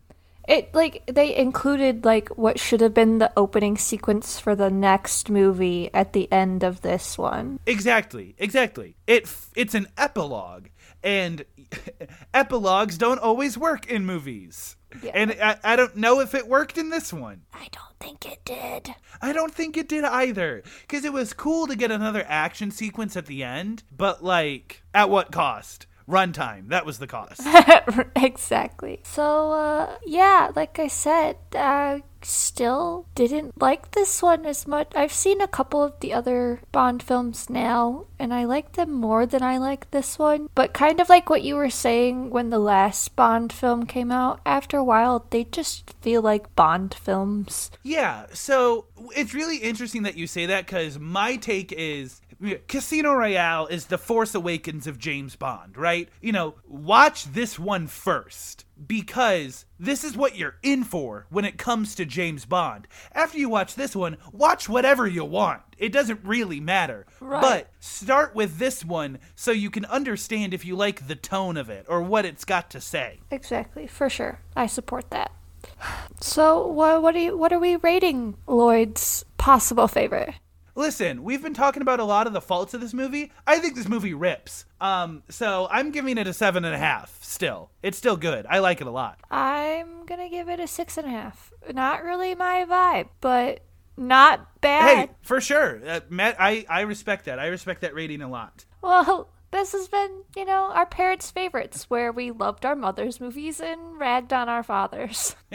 It like they included like what should have been the opening sequence for the next movie at the end of this one.
Exactly. Exactly. It f- it's an epilogue and epilogues don't always work in movies.
Yeah.
And I, I don't know if it worked in this one.
I don't think it did.
I don't think it did either. Because it was cool to get another action sequence at the end, but like, at what cost? Runtime. That was the cost.
exactly. So, uh, yeah, like I said, I still didn't like this one as much. I've seen a couple of the other Bond films now, and I like them more than I like this one. But kind of like what you were saying when the last Bond film came out, after a while, they just feel like Bond films.
Yeah, so it's really interesting that you say that because my take is Casino Royale is the Force Awakens of James Bond, right? You know, watch this one first because this is what you're in for when it comes to James Bond. After you watch this one, watch whatever you want. It doesn't really matter.
Right.
But start with this one so you can understand if you like the tone of it or what it's got to say.
Exactly, for sure. I support that. So, what what are you, what are we rating Lloyd's possible favorite?
Listen, we've been talking about a lot of the faults of this movie. I think this movie rips. Um, so I'm giving it a seven and a half. Still, it's still good. I like it a lot.
I'm gonna give it a six and a half. Not really my vibe, but not bad.
Hey, for sure, uh, Matt. I I respect that. I respect that rating a lot.
Well, this has been, you know, our parents' favorites, where we loved our mother's movies and ragged on our fathers.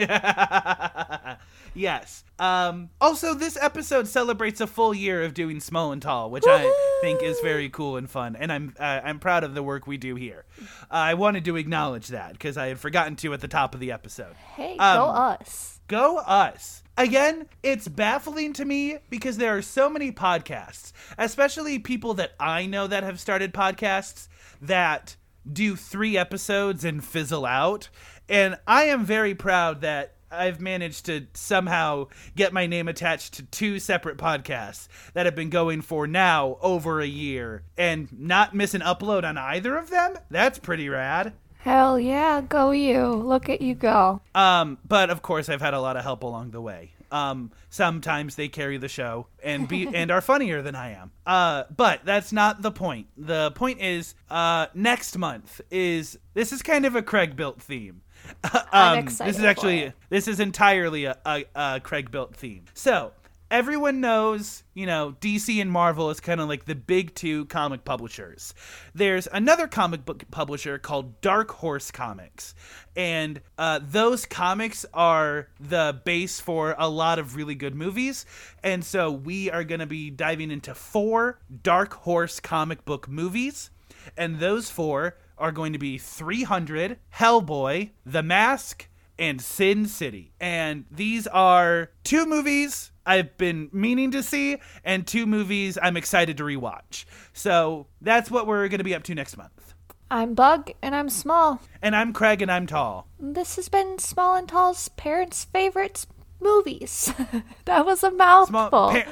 yes. Um, also, this episode celebrates a full year of doing Small and Tall, which I think is very cool and fun, and I'm uh, I'm proud of the work we do here. Uh, I wanted to acknowledge that because I had forgotten to at the top of the episode.
Hey, go
Um,
us.
Go us. Again, it's baffling to me because there are so many podcasts, especially people that I know that have started podcasts that do three episodes and fizzle out. And I am very proud that I've managed to somehow get my name attached to two separate podcasts that have been going for now over a year and not miss an upload on either of them. That's pretty rad.
Hell yeah, go you. Look at you go.
Um, but of course, I've had a lot of help along the way. Um, sometimes they carry the show and be and are funnier than I am. Uh, but that's not the point. The point is, uh, next month is this is kind of a Craig built theme. um,
excited
this is actually this is entirely a, a, a Craig built theme. So everyone knows, you know, DC and Marvel is kind of like the big two comic publishers. There's another comic book publisher called Dark Horse Comics. And uh, those comics are the base for a lot of really good movies. And so we are going to be diving into four Dark Horse comic book movies. And those four are going to be 300, Hellboy, The Mask, and Sin City. And these are two movies I've been meaning to see and two movies I'm excited to rewatch. So that's what we're going to be up to next month.
I'm Bug and I'm small.
And I'm Craig and I'm tall.
This has been Small and Tall's parents' favorites movies. that was a mouthful.
Small, par-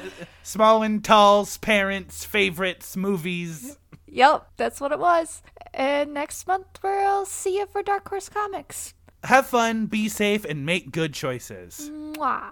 small and tall's parents' favorites movies.
Yep, that's what it was. And next month we'll see you for Dark Horse Comics.
Have fun, be safe, and make good choices.
Mwah.